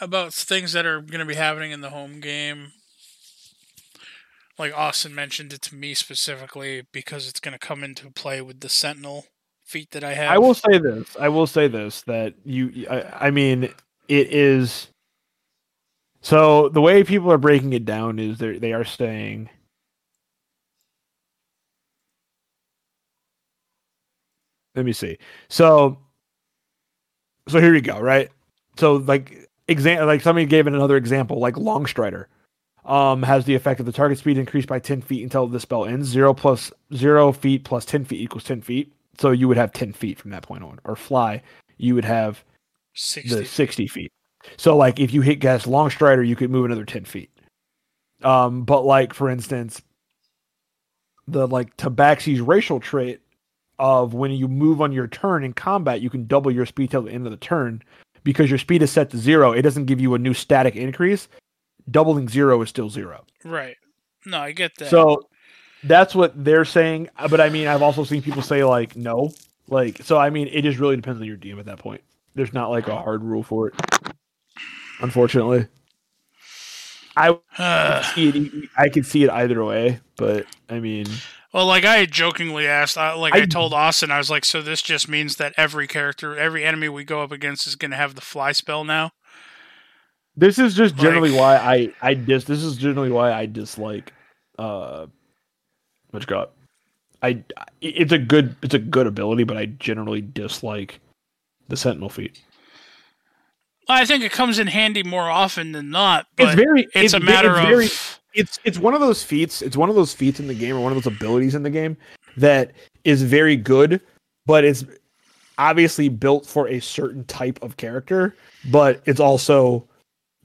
about things that are going to be happening in the home game. Like Austin mentioned it to me specifically because it's going to come into play with the Sentinel feat that I have. I will say this, I will say this that you, I, I mean, it is. So the way people are breaking it down is they they are saying. Let me see. So, so here you go. Right. So like example, like somebody gave it another example, like Longstrider, um, has the effect of the target speed increased by ten feet until the spell ends. Zero plus zero feet plus ten feet equals ten feet. So you would have ten feet from that point on. Or fly, you would have 60. the 60 feet. So like if you hit gas long strider, you could move another 10 feet. Um, but like for instance, the like Tabaxi's racial trait of when you move on your turn in combat, you can double your speed till the end of the turn because your speed is set to zero. It doesn't give you a new static increase. Doubling zero is still zero. Right. No, I get that. So that's what they're saying. But I mean, I've also seen people say like no. Like so, I mean, it just really depends on your DM at that point. There's not like a hard rule for it. Unfortunately, I Uh, see it. I could see it either way, but I mean, well, like I jokingly asked, I, like I, I- told Austin, I was like, so this just means that every character, every enemy we go up against is going to have the fly spell now. this is just generally why I I dis. This is generally why I dislike. Uh, what you got? I it's a good it's a good ability, but I generally dislike the Sentinel feat. I think it comes in handy more often than not, but it's very it's, a matter it's of very- it's it's one of those feats it's one of those feats in the game or one of those abilities in the game that is very good but it's obviously built for a certain type of character but it's also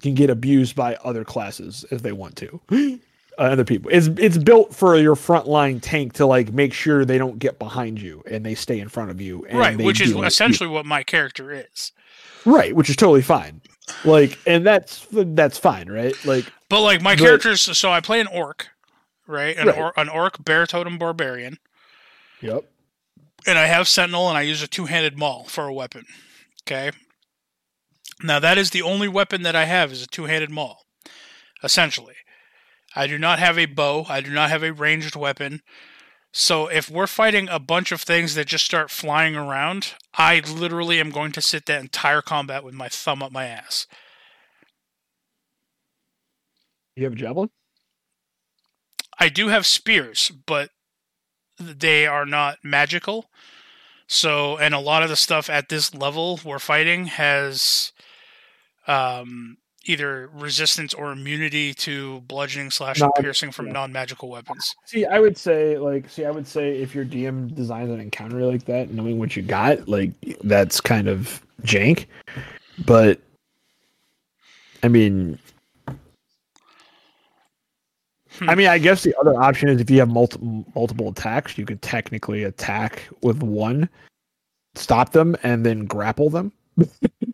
can get abused by other classes if they want to uh, other people it's it's built for your frontline tank to like make sure they don't get behind you and they stay in front of you and right, which is with you. essentially what my character is. right which is totally fine like and that's that's fine right like But like my But- characters, so I play an orc, right? An, Right. Or, an orc bear totem barbarian, yep and I have sentinel, and I use a two-handed maul for a weapon. Okay. Now that is the only weapon that I have is a two-handed maul. Essentially, I do not have a bow. I do not have a ranged weapon. So if we're fighting a bunch of things that just start flying around, I literally am going to sit that entire combat with my thumb up my ass. you have a javelin I do have spears, but they are not magical. So, and a lot of the stuff at this level we're fighting has, um, either resistance or immunity to bludgeoning, slash, Non- piercing from yeah. non-magical weapons. See, I would say like, see, I would say if your DM designs an encounter like that, knowing what you got, like that's kind of jank. But I mean, Hmm. I mean, I guess the other option is if you have multiple multiple attacks, you could technically attack with one, stop them, and then grapple them.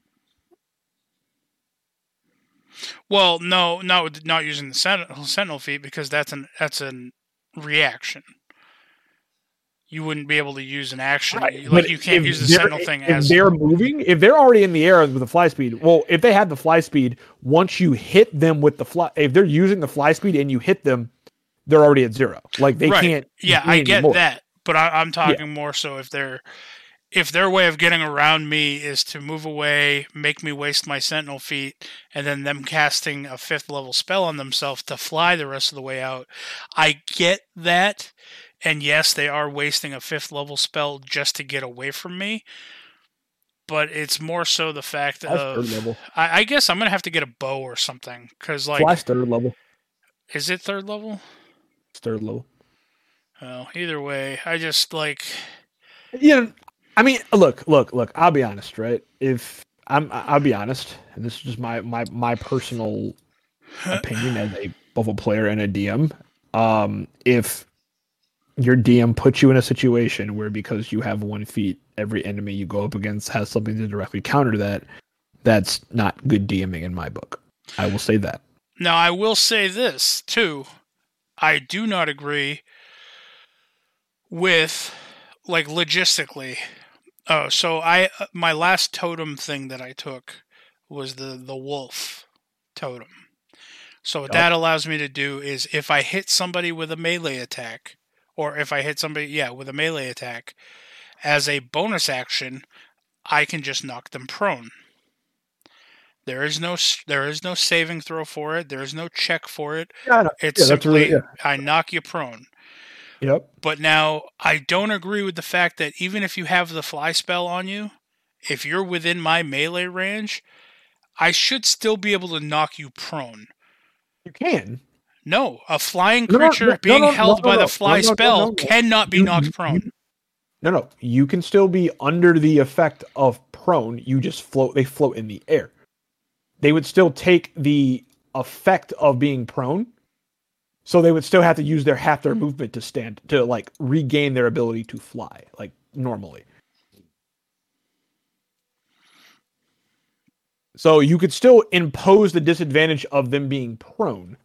Well, no, not not using the sentinel, sentinel feat because that's an that's an reaction. You wouldn't be able to use an action. Right, Like but you can't use the sentinel thing if as they're moving. If they're already in the air with the fly speed, well, if they have the fly speed, once you hit them with the fly, if they're using the fly speed and you hit them, they're already at zero. Like they Right. can't. Yeah, I get more. that, but I, I'm talking more so if they're if their way of getting around me is to move away, make me waste my sentinel feat, and then them casting a fifth level spell on themselves to fly the rest of the way out. I get that, and yes, they are wasting a fifth level spell just to get away from me. But it's more so the fact third of level. I, I guess I'm gonna have to get a bow or something because like Fly's third level. is it third level? It's third level. Oh, either way, I just like Yeah, I mean, look, look, look. I'll be honest, right? If I'm, I'll be honest, and this is just my my my personal opinion as a a player and a DM. Um, if your DM puts you in a situation where because you have one feat, every enemy you go up against has something to directly counter that, that's not good DMing in my book. I will say that. Now, I will say this too. I do not agree with, like, logistically. Oh, so I uh, my last totem thing that I took was the the wolf totem. So what that allows me to do is if I hit somebody with a melee attack, or if I hit somebody, yeah, with a melee attack, as a bonus action, I can just knock them prone. There is no there is no saving throw for it. There is no check for it. Yeah, It's Yeah, simply really- yeah. I knock you prone. Yep. But now I don't agree with the fact that even if you have the fly spell on you, if you're within my melee range, I should still be able to knock you prone. You can. No, a flying creature no, no, being no, held by the fly spell no, no. cannot be You- knocked you- prone. No, no. You can still be under the effect of prone. You just float. They float in the air. They would still take the effect of being prone. So they would still have to use their half their movement to stand to like regain their ability to fly like normally. So you could still impose the disadvantage of them being prone.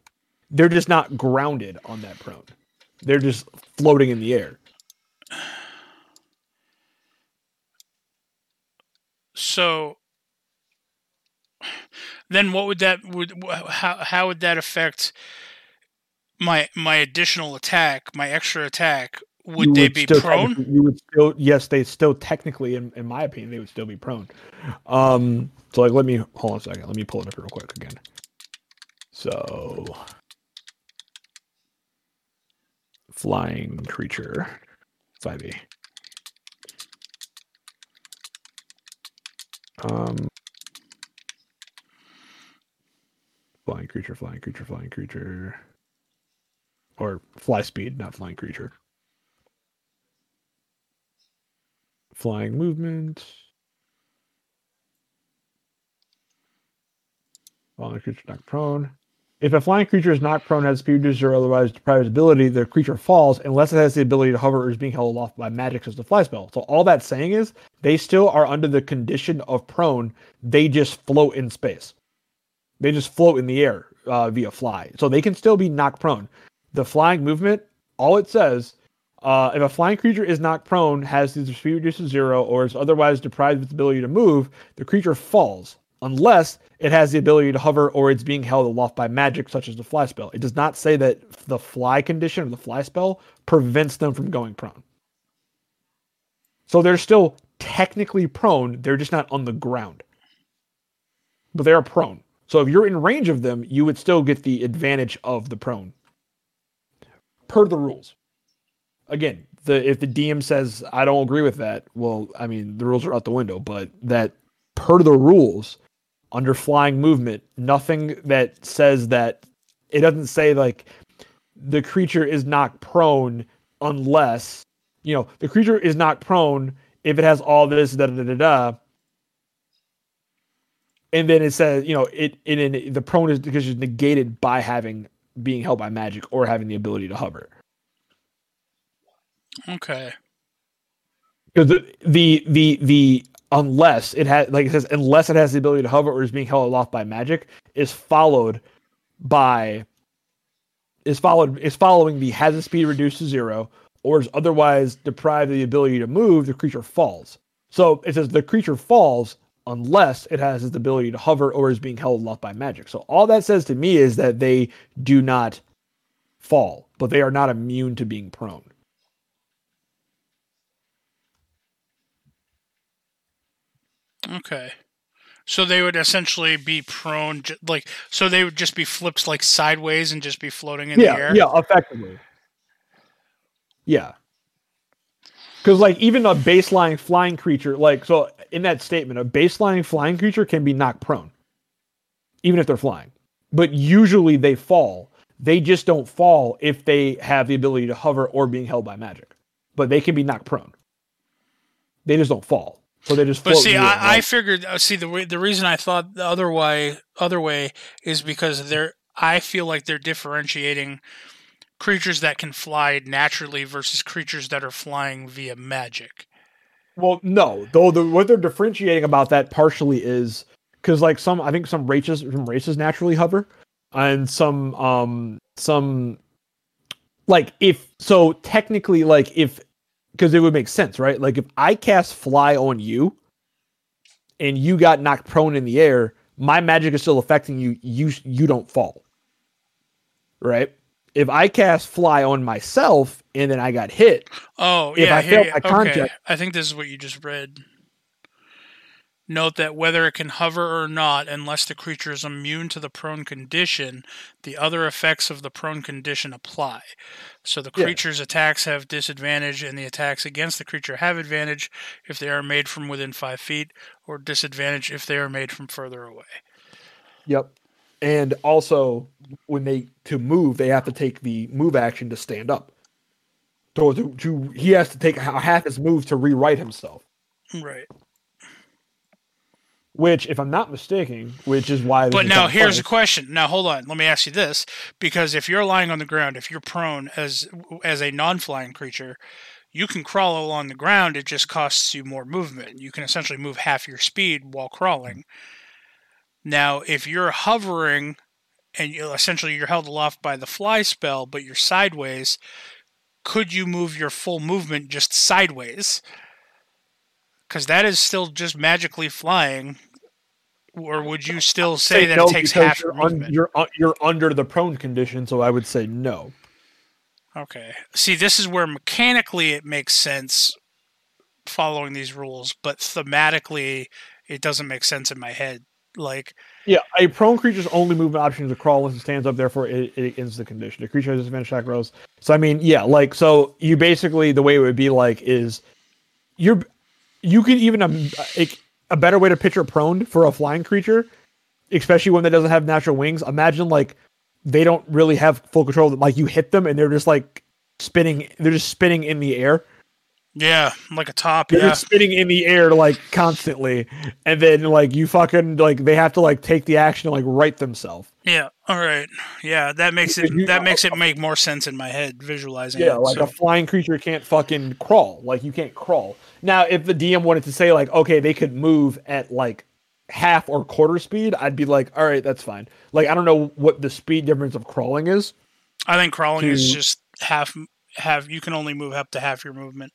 They're just not grounded on that prone. They're just floating in the air. So then what would that would how how would that affect my my additional attack, my extra attack? Would they be prone? You would still, yes, they still technically, in, in my opinion, they would still be prone. Um, so like, let me hold on a second. Let me pull it up real quick again. So, flying creature, five E. Um, flying creature, flying creature, flying creature, or fly speed, not flying creature. flying movement. Flying creature not prone. If a flying creature is not prone, has speed reduced or otherwise deprived its ability, the creature falls unless it has the ability to hover or is being held aloft by magic as the fly spell. So all that's saying is they still are under the condition of prone. They just float in space. They just float in the air uh, via fly. So they can still be knock prone. The flying movement, all it says uh, if a flying creature is knocked prone, has the speed reduced to zero, or is otherwise deprived of its ability to move, the creature falls, unless it has the ability to hover or it's being held aloft by magic, such as the fly spell. It does not say that the fly condition or the fly spell prevents them from going prone. So they're still technically prone, they're just not on the ground. But they are prone. So if you're in range of them, you would still get the advantage of the prone. Per the rules again, the if the DM says I don't agree with that, well, I mean the rules are out the window. But that per the rules, under flying movement. Nothing that says that it doesn't say like the creature is not prone unless you know the creature is not prone if it has all this da da da da. And then it says, you know, it, it, it the prone is because it's negated by having being held by magic or having the ability to hover. Okay. because the, the the the unless it has like it says unless it has the ability to hover or is being held aloft by magic is followed by is followed is following the has its speed reduced to zero or is otherwise deprived of the ability to move the creature falls so it says the creature falls unless it has its ability to hover or is being held aloft by magic so all that says to me is that they do not fall but they are not immune to being prone Okay. So they would essentially be prone, like so they would just be flipped like sideways and just be floating in yeah, the air. Yeah, effectively. Yeah. Because like even a baseline flying creature, like so in that statement, a baseline flying creature can be knocked prone, even if they're flying. But usually they fall. They just don't fall if they have the ability to hover or being held by magic. But they can be knocked prone. They just don't fall. So they just. But see, in the air, I, I figured. uh, See, the the reason I thought the other way, other way, is because they're. I feel like they're differentiating creatures that can fly naturally versus creatures that are flying via magic. Well, no. Though the what they're differentiating about that partially is because like some I think some races some races naturally hover, and some um some like if so technically like if because it would make sense right like if I cast fly on you, and you got knocked prone in the air, my magic is still affecting you. You you don't fall. Right. If I cast fly on myself and then I got hit, Oh, If yeah. I here fail you- my okay. contact- I think this is what you just read. Note that whether it can hover or not, unless the creature is immune to the prone condition, the other effects of the prone condition apply. So the Yeah. creature's attacks have disadvantage, and the attacks against the creature have advantage if they are made from within five feet, or disadvantage if they are made from further away. Yep. And also, when they to move, they have to take the move action to stand up. So to, to he has to take half his move to rewrite himself. Right. Which, if I'm not mistaken, which is why. But now here's a question. Now hold on. Let me ask you this: because if you're lying on the ground, if you're prone as as a non-flying creature, you can crawl along the ground. It just costs you more movement. You can essentially move half your speed while crawling. Now, if you're hovering and you essentially you're held aloft by the fly spell, but you're sideways, could you move your full movement just sideways? Because that is still just magically flying. Or would you still say, that no it takes half you're, un- movement? you're un- you're under the prone condition, so I would say no. Okay. See, this is where mechanically it makes sense following these rules, but thematically it doesn't make sense in my head. Like, Yeah, a prone creature's only movement option is to crawl once it stands up. Therefore, it, it ends the condition. The creature has disadvantage attack rolls. So I mean, yeah, like so you basically the way it would be like is you're you could even um, a, a better way to picture prone for a flying creature, especially one that doesn't have natural wings. Imagine like they don't really have full control. Like you hit them and they're just like spinning. They're just spinning in the air. Yeah, like a top. They're Yeah. spinning in the air like constantly, and then like you fucking like they have to like take the action to like right themselves. Yeah. All right. Yeah, that makes it that makes it make more sense in my head visualizing Yeah, it. like so- a flying creature can't fucking crawl. Like you can't crawl. Now, if the DM wanted to say like, okay, they could move at like half or quarter speed, I'd be like, all right, that's fine. Like I don't know what the speed difference of crawling is. I think crawling is just half half you can only move up to half your movement.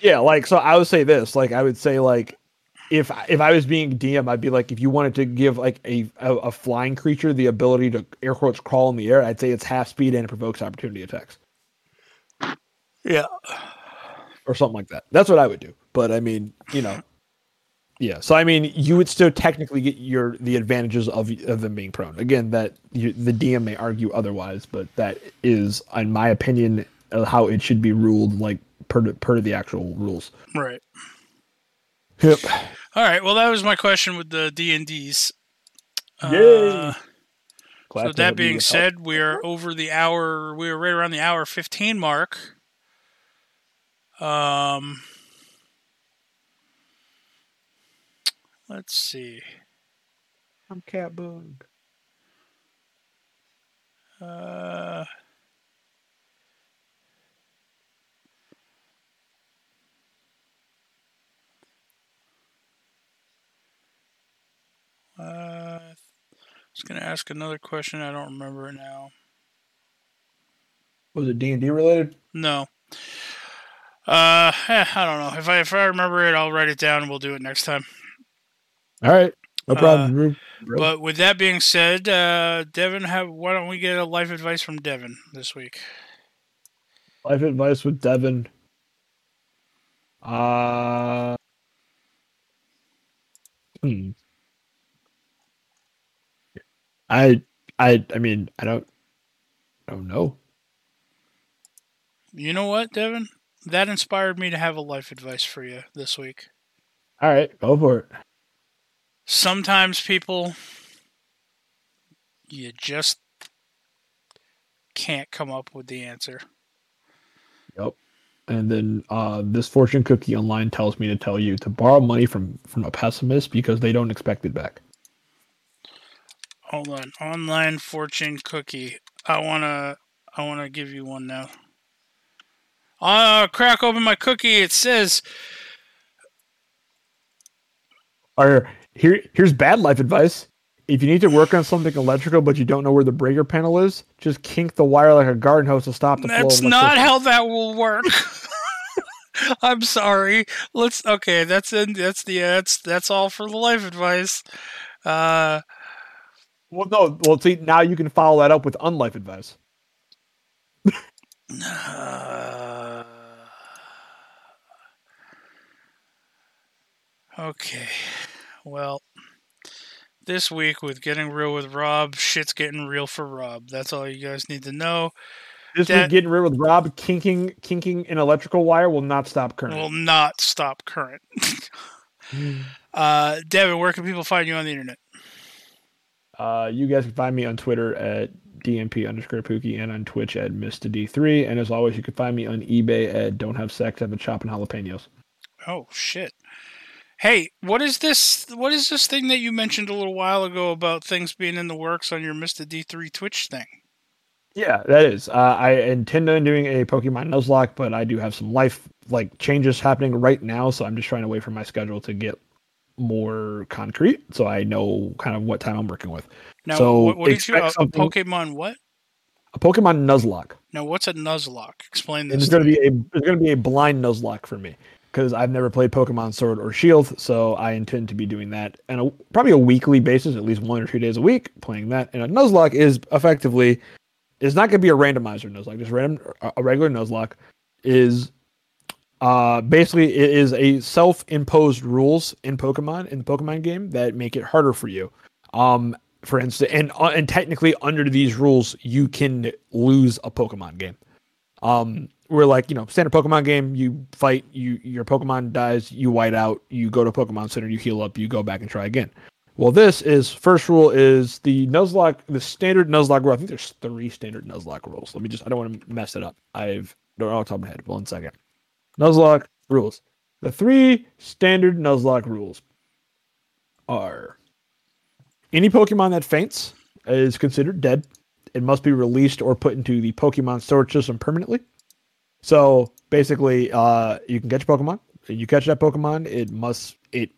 Yeah, like so I would say this. Like I would say like if if I was being DM, I'd be like, if you wanted to give like a a, a flying creature the ability to air quotes crawl in the air, I'd say it's half speed and it provokes opportunity attacks. Yeah. or something like that. That's what I would do. But I mean, you know, yeah. So I mean, you would still technically get your the advantages of of them being prone. Again, that you, the DM may argue otherwise, but that is, in my opinion, how it should be ruled, like per to- per to the actual rules. Right. Yep. All right. Well, that was my question with the D and D's. Yay! Uh, Glad so that being said, we are over the hour. We are right around the hour fifteen mark. Um, let's see. I'm cat bug. Uh, uh, I was gonna ask another question. I don't remember it now. Was it D and D related? No. Uh, eh, I don't know. If I if I remember it, I'll write it down and we'll do it next time. All right, no Uh, problem. Bro. But with that being said, uh, Devin, have why don't we get a life advice from Devin this week? Life advice with Devin. Uh, hmm. I, I, I mean, I don't, I don't know. You know what, Devin? That inspired me to have a life advice for you this week. All right, go for it. Sometimes people, you just can't come up with the answer. Yep. And then uh, this fortune cookie online tells me to tell you to borrow money from from a pessimist because they don't expect it back. Hold on, online fortune cookie. I wanna, I wanna give you one now. Uh, crack open my cookie. It says Or here, here's bad life advice. If you need to work on something electrical but you don't know where the breaker panel is, just kink the wire like a garden hose to stop the flow. That's not how that will work. I'm sorry. Let's okay. That's in. That's the. That's that's all for the life advice. Uh, Well, no. Well, see, now you can follow that up with unlife advice. uh, okay. Well, this week with getting real with Rob, shit's getting real for Rob. That's all you guys need to know. This That- week, getting real with Rob, kinking kinking an electrical wire will not stop current. Will not stop current. uh, Devin, where can people find you on the internet? Uh, you guys can find me on Twitter at DMP underscore Pookie and on Twitch at Mr. D3. And as always, you can find me on eBay at Don't Have Sex, Have a Chop and Jalapenos. Oh shit. Hey, what is this what is this thing that you mentioned a little while ago about things being in the works on your Mr. D3 Twitch thing? Yeah, that is. Uh, I intend on doing a Pokemon Nuzlocke, but I do have some life like changes happening right now, so I'm just trying to wait for my schedule to get more concrete, so I know kind of what time I'm working with. Now So, what, what did you expect a, something- Pokemon what? A Pokemon Nuzlocke. Now what's a Nuzlocke? Explain this. there's going to be a it's going to be a blind Nuzlocke for me because I've never played Pokemon Sword or Shield, so I intend to be doing that and a, probably a weekly basis, at least one or two days a week, playing that. And a Nuzlocke is effectively is not going to be a randomizer Nuzlocke, just random a regular Nuzlocke is uh basically it is a self-imposed rules in Pokemon in the Pokemon game that make it harder for you. Um for instance, and uh, and technically under these rules you can lose a Pokemon game. Um we're like, you know, standard Pokemon game, you fight, you your Pokemon dies, you white out, you go to Pokemon Center, you heal up, you go back and try again. Well, this is first rule is the Nuzlocke, the standard Nuzlocke rule. I think there's three standard Nuzlocke rules. Let me just, I don't want to mess it up. I've don't know off the top of my head. One second. Nuzlocke rules. The three standard Nuzlocke rules are any Pokemon that faints is considered dead. It must be released or put into the Pokemon storage system permanently. So basically, uh, you can catch a Pokemon. You catch that Pokemon, it must it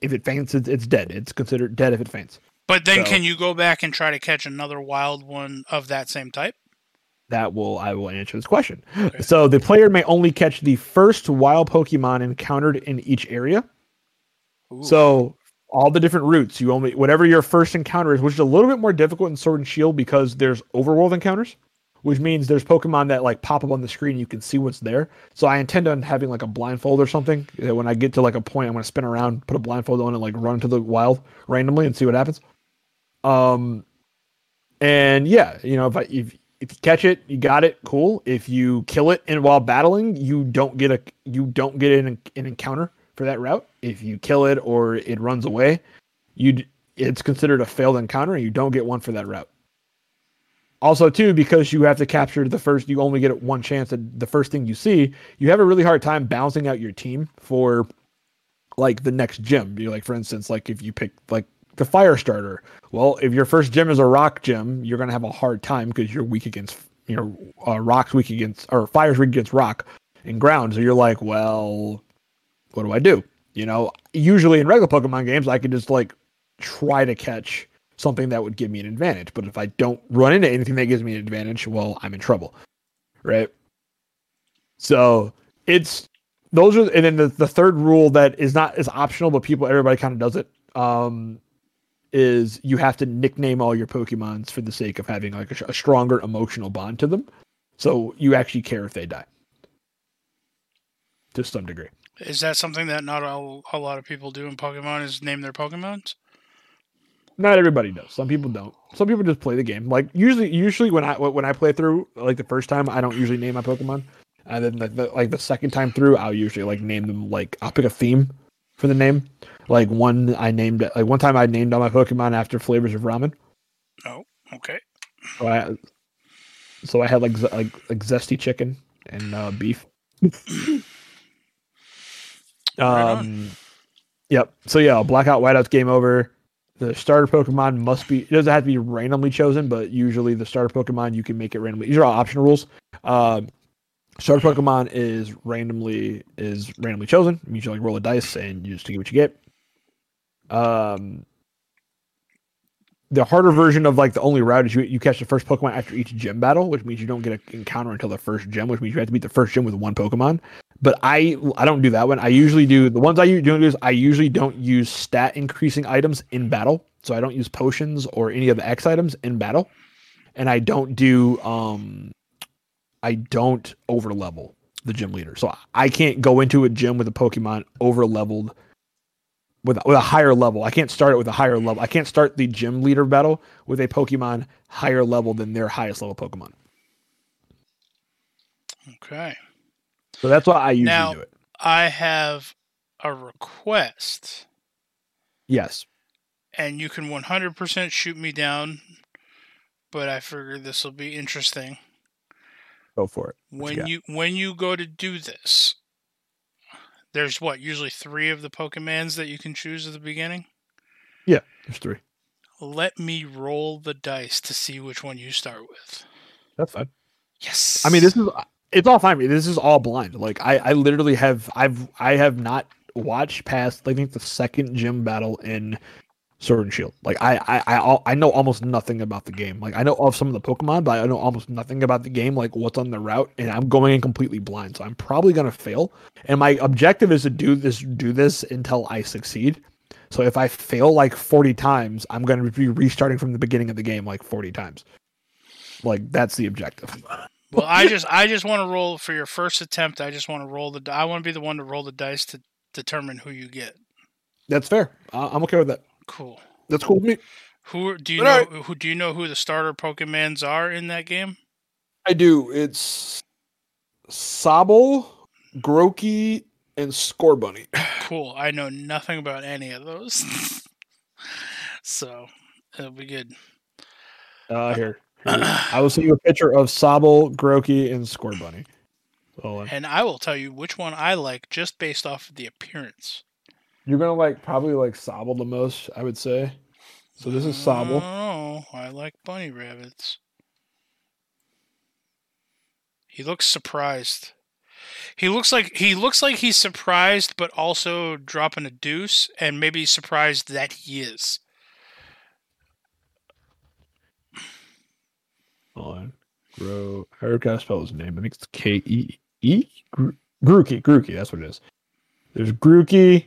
if it faints, it's, it's dead. It's considered dead if it faints. But then so- can you go back and try to catch another wild one of that same type? That will I will answer this question. Okay. So the player may only catch the first wild Pokemon encountered in each area. Ooh. So all the different routes, you only whatever your first encounter is, which is a little bit more difficult in Sword and Shield because there's overworld encounters, which means there's Pokemon that like pop up on the screen, you can see what's there. So I intend on having like a blindfold or something. that When I get to like a point, I'm gonna spin around, put a blindfold on, and like run to the wild randomly and see what happens. Um, and yeah, you know if I if if you catch it, you got it, cool. If you kill it and while battling, you don't get a you don't get an, an encounter for that route. If you kill it or it runs away, you it's considered a failed encounter and you don't get one for that route. Also, too, because you have to capture the first, you only get one chance at the first thing you see. You have a really hard time balancing out your team for like the next gym. You're like, for instance, like if you pick like the fire starter. Well, if your first gym is a rock gym, you're gonna have a hard time because you're weak against you know uh, rocks weak against or fire's weak against rock and ground. So you're like, well, what do I do? You know, usually in regular Pokemon games, I can just like try to catch something that would give me an advantage. But if I don't run into anything that gives me an advantage, well, I'm in trouble. Right. So it's those are, and then the, the third rule that is not is optional, but people, everybody kind of does it. Um, is you have to nickname all your Pokemons for the sake of having like a, a stronger emotional bond to them. So you actually care if they die to some degree. Is that something that not a, a lot of people do in Pokemon? Is name their Pokemons? Not everybody does. Some people don't. Some people just play the game. Like usually, usually when I when I play through, like the first time, I don't usually name my Pokemon, and then like the, like the second time through, I'll usually like name them. Like I'll pick a theme for the name. Like one I named like one time I named all my Pokemon after flavors of ramen. Oh, okay. So I so I had like like, like zesty chicken and uh, beef. Right um, yep. So yeah, blackout whiteout's game over. The starter Pokemon must be. It doesn't have to be randomly chosen, but usually the starter Pokemon you can make it randomly. These are all optional rules. Um, starter Pokemon is randomly is randomly chosen. You like roll a dice and you just get what you get. Um, the harder version of like the only route is you, you catch the first Pokemon after each gym battle, which means you don't get an encounter until the first gym, which means you have to beat the first gym with one Pokemon. But I I don't do that one. I usually do the ones I do is I usually don't use stat increasing items in battle. So I don't use potions or any of the X items in battle. And I don't do um I don't over level the gym leader. So I can't go into a gym with a Pokemon over leveled with with a higher level. I can't start it with a higher level. I can't start the gym leader battle with a Pokemon higher level than their highest level Pokemon. Okay. So that's why I usually Now- do it. I have a request, Yes. and you can 100% shoot me down, but I figure this will be interesting. Go for it. What when got? you when you go to do this, there's what usually three of the Pokemans that you can choose at the beginning. Yeah, there's three. Let me roll the dice to see which one you start with. That's fine. Yes. I mean, this is it's all fine. This is all blind. Like I, I literally have I've I have not watched past I think the second gym battle in Sword and Shield. Like I I I, I know almost nothing about the game. Like I know of some of the Pokemon, but I know almost nothing about the game. Like what's on the route, and I'm going in completely blind. So I'm probably gonna fail. And my objective is to do this do this until I succeed. So if I fail like 40 times, I'm gonna be restarting from the beginning of the game like 40 times. Like that's the objective. Well, I just I just want to roll for your first attempt. I just want to roll the. I want to be the one to roll the dice to determine who you get. That's fair. I'm okay with that. Cool. That's cool with me. Who do you But know? alright. Who do you know who the starter Pokemons are in that game? I do. It's Sobble, Grookey, and Scorbunny. Cool. I know nothing about any of those, so it'll be good. Uh, here. Here. I will send you a picture of Sobble, Grookey, and Scorbunny. Hold on. And I will tell you which one I like just based off of the appearance. You're gonna like probably like Sobble the most, I would say. So this is Sobble. don't. Oh, I like bunny rabbits. He looks surprised. He looks like he looks like he's surprised, but also dropping a deuce, and maybe surprised that he is. Hold on. Gro. I gotta spell his name. I think it's K E E. Gro- Grookey. Grookey. That's what it is. There's Grookey.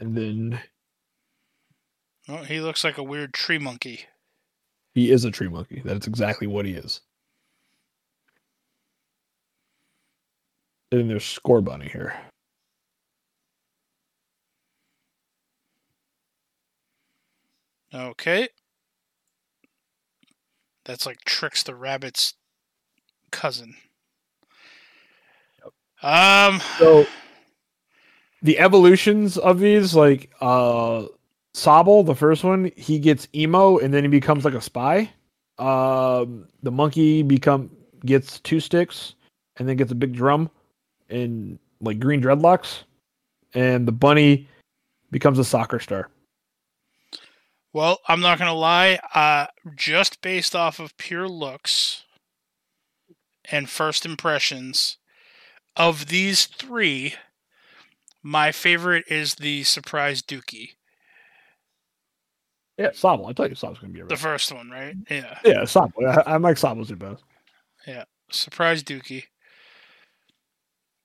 And then Oh, he looks like a weird tree monkey. he is a tree monkey. That's exactly what he is. And then there's Scorbunny here. Okay. That's like Trix the Rabbit's cousin. Um, So the evolutions of these, like uh Sobble, the first one, he gets emo and then he becomes like a spy. Um the monkey become gets two sticks and then gets a big drum and like green dreadlocks. And the bunny becomes a soccer star. Well, I'm not gonna lie. Uh, just based off of pure looks and first impressions of these three, my favorite is the surprise Dookie, Yeah, Sobble. I told you Sobble's gonna be the first one, right? Yeah, Yeah, Sobble. I, I like Sobble's the best. Yeah, surprise Dookie.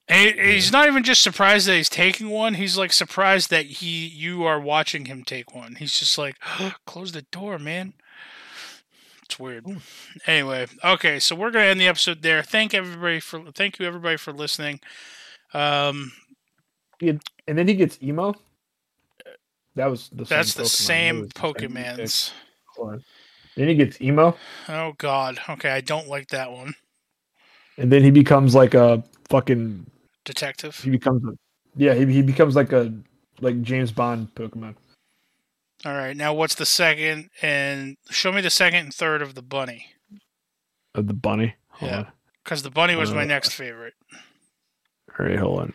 And he- he's not even just surprised that he's taking one. He's like surprised that he you are watching him take one. He's just like, close the door, man. It's weird. Anyway, okay, so we're gonna end the episode there. Thank everybody for thank you everybody for listening. Um, And then he gets emo. That was the same that's the Pokemon. same the same Pokemans. Pokemon. Then he gets emo, Oh God. Okay, I don't like that one. and then he becomes like a fucking. Detective. He becomes a. Yeah, he he becomes like a like James Bond Pokemon. All right, now what's the second? And show me the second and third of the bunny. Of the bunny. Hold Yeah. Because the bunny was my Uh, next favorite. All right, hold on.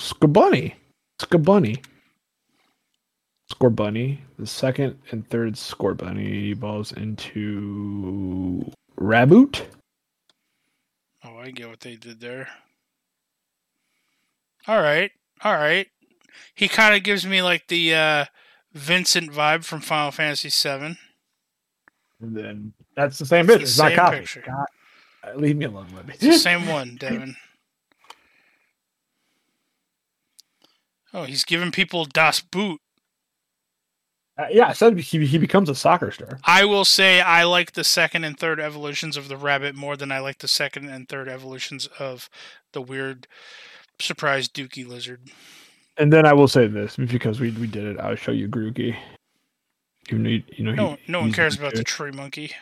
Skabunny. Skabunny. Scorbunny. The second and third Scorbunny evolves into Raboot. Oh, I get what they did there. All right, all right. He kind of gives me like the uh, Vincent vibe from Final Fantasy VII. And then that's the same It's bitch. the It's not same copy. picture. God, leave me alone, let me. It's the same one, Devin. Oh, he's giving people Das Boot. Uh, yeah, I said he, he becomes a soccer star. I will say I like the second and third evolutions of the rabbit more than I like the second and third evolutions of the weird surprise Dookie lizard. And then I will say this because we we did it. I'll show you Grookey. Even though, you know, No, he, no one cares about the tree monkey.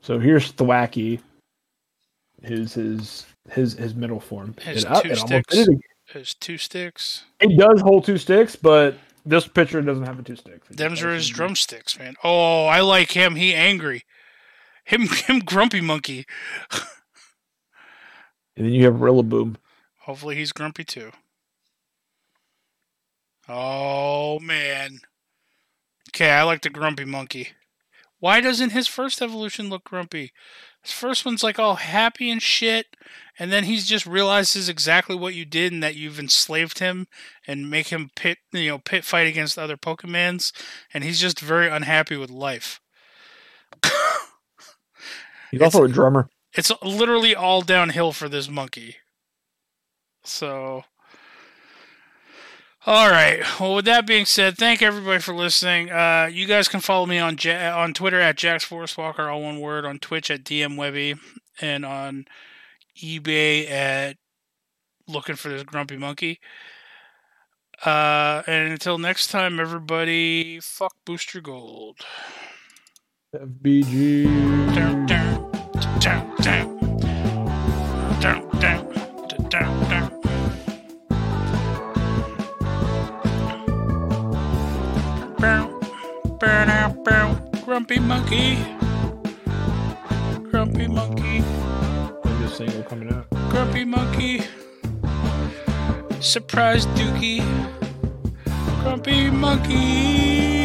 So here's Thwackey. His his his his middle form. His It- uh, two it sticks. did There's two sticks. It does hold two sticks, but this picture doesn't have the two sticks. It Them's are has his drumsticks, man. Oh, I like him. He angry. Him, him, grumpy monkey. And then you have Rillaboom. Hopefully, he's grumpy too. Oh man. Okay, I like the grumpy monkey. Why doesn't his first evolution look grumpy? His first one's like all happy and shit, and then he's just realizes exactly what you did and that you've enslaved him and make him pit, you know, pit fight against other Pokemans, and he's just very unhappy with life. He's also a drummer. it's literally all downhill for this monkey. So, all right. Well, with that being said, thank everybody for listening. Uh, you guys can follow me on ja- on Twitter at Jax Forest Walker, all one word, on Twitch at DM Webby, and on eBay at looking for this grumpy monkey. Uh, and until next time, everybody, fuck Booster Gold. FBG. Dun, dun, dun, dun. Dun, dun, dun, Grumpy monkey. Grumpy monkey. This single coming out. Grumpy monkey. Surprise dookie. Grumpy monkey.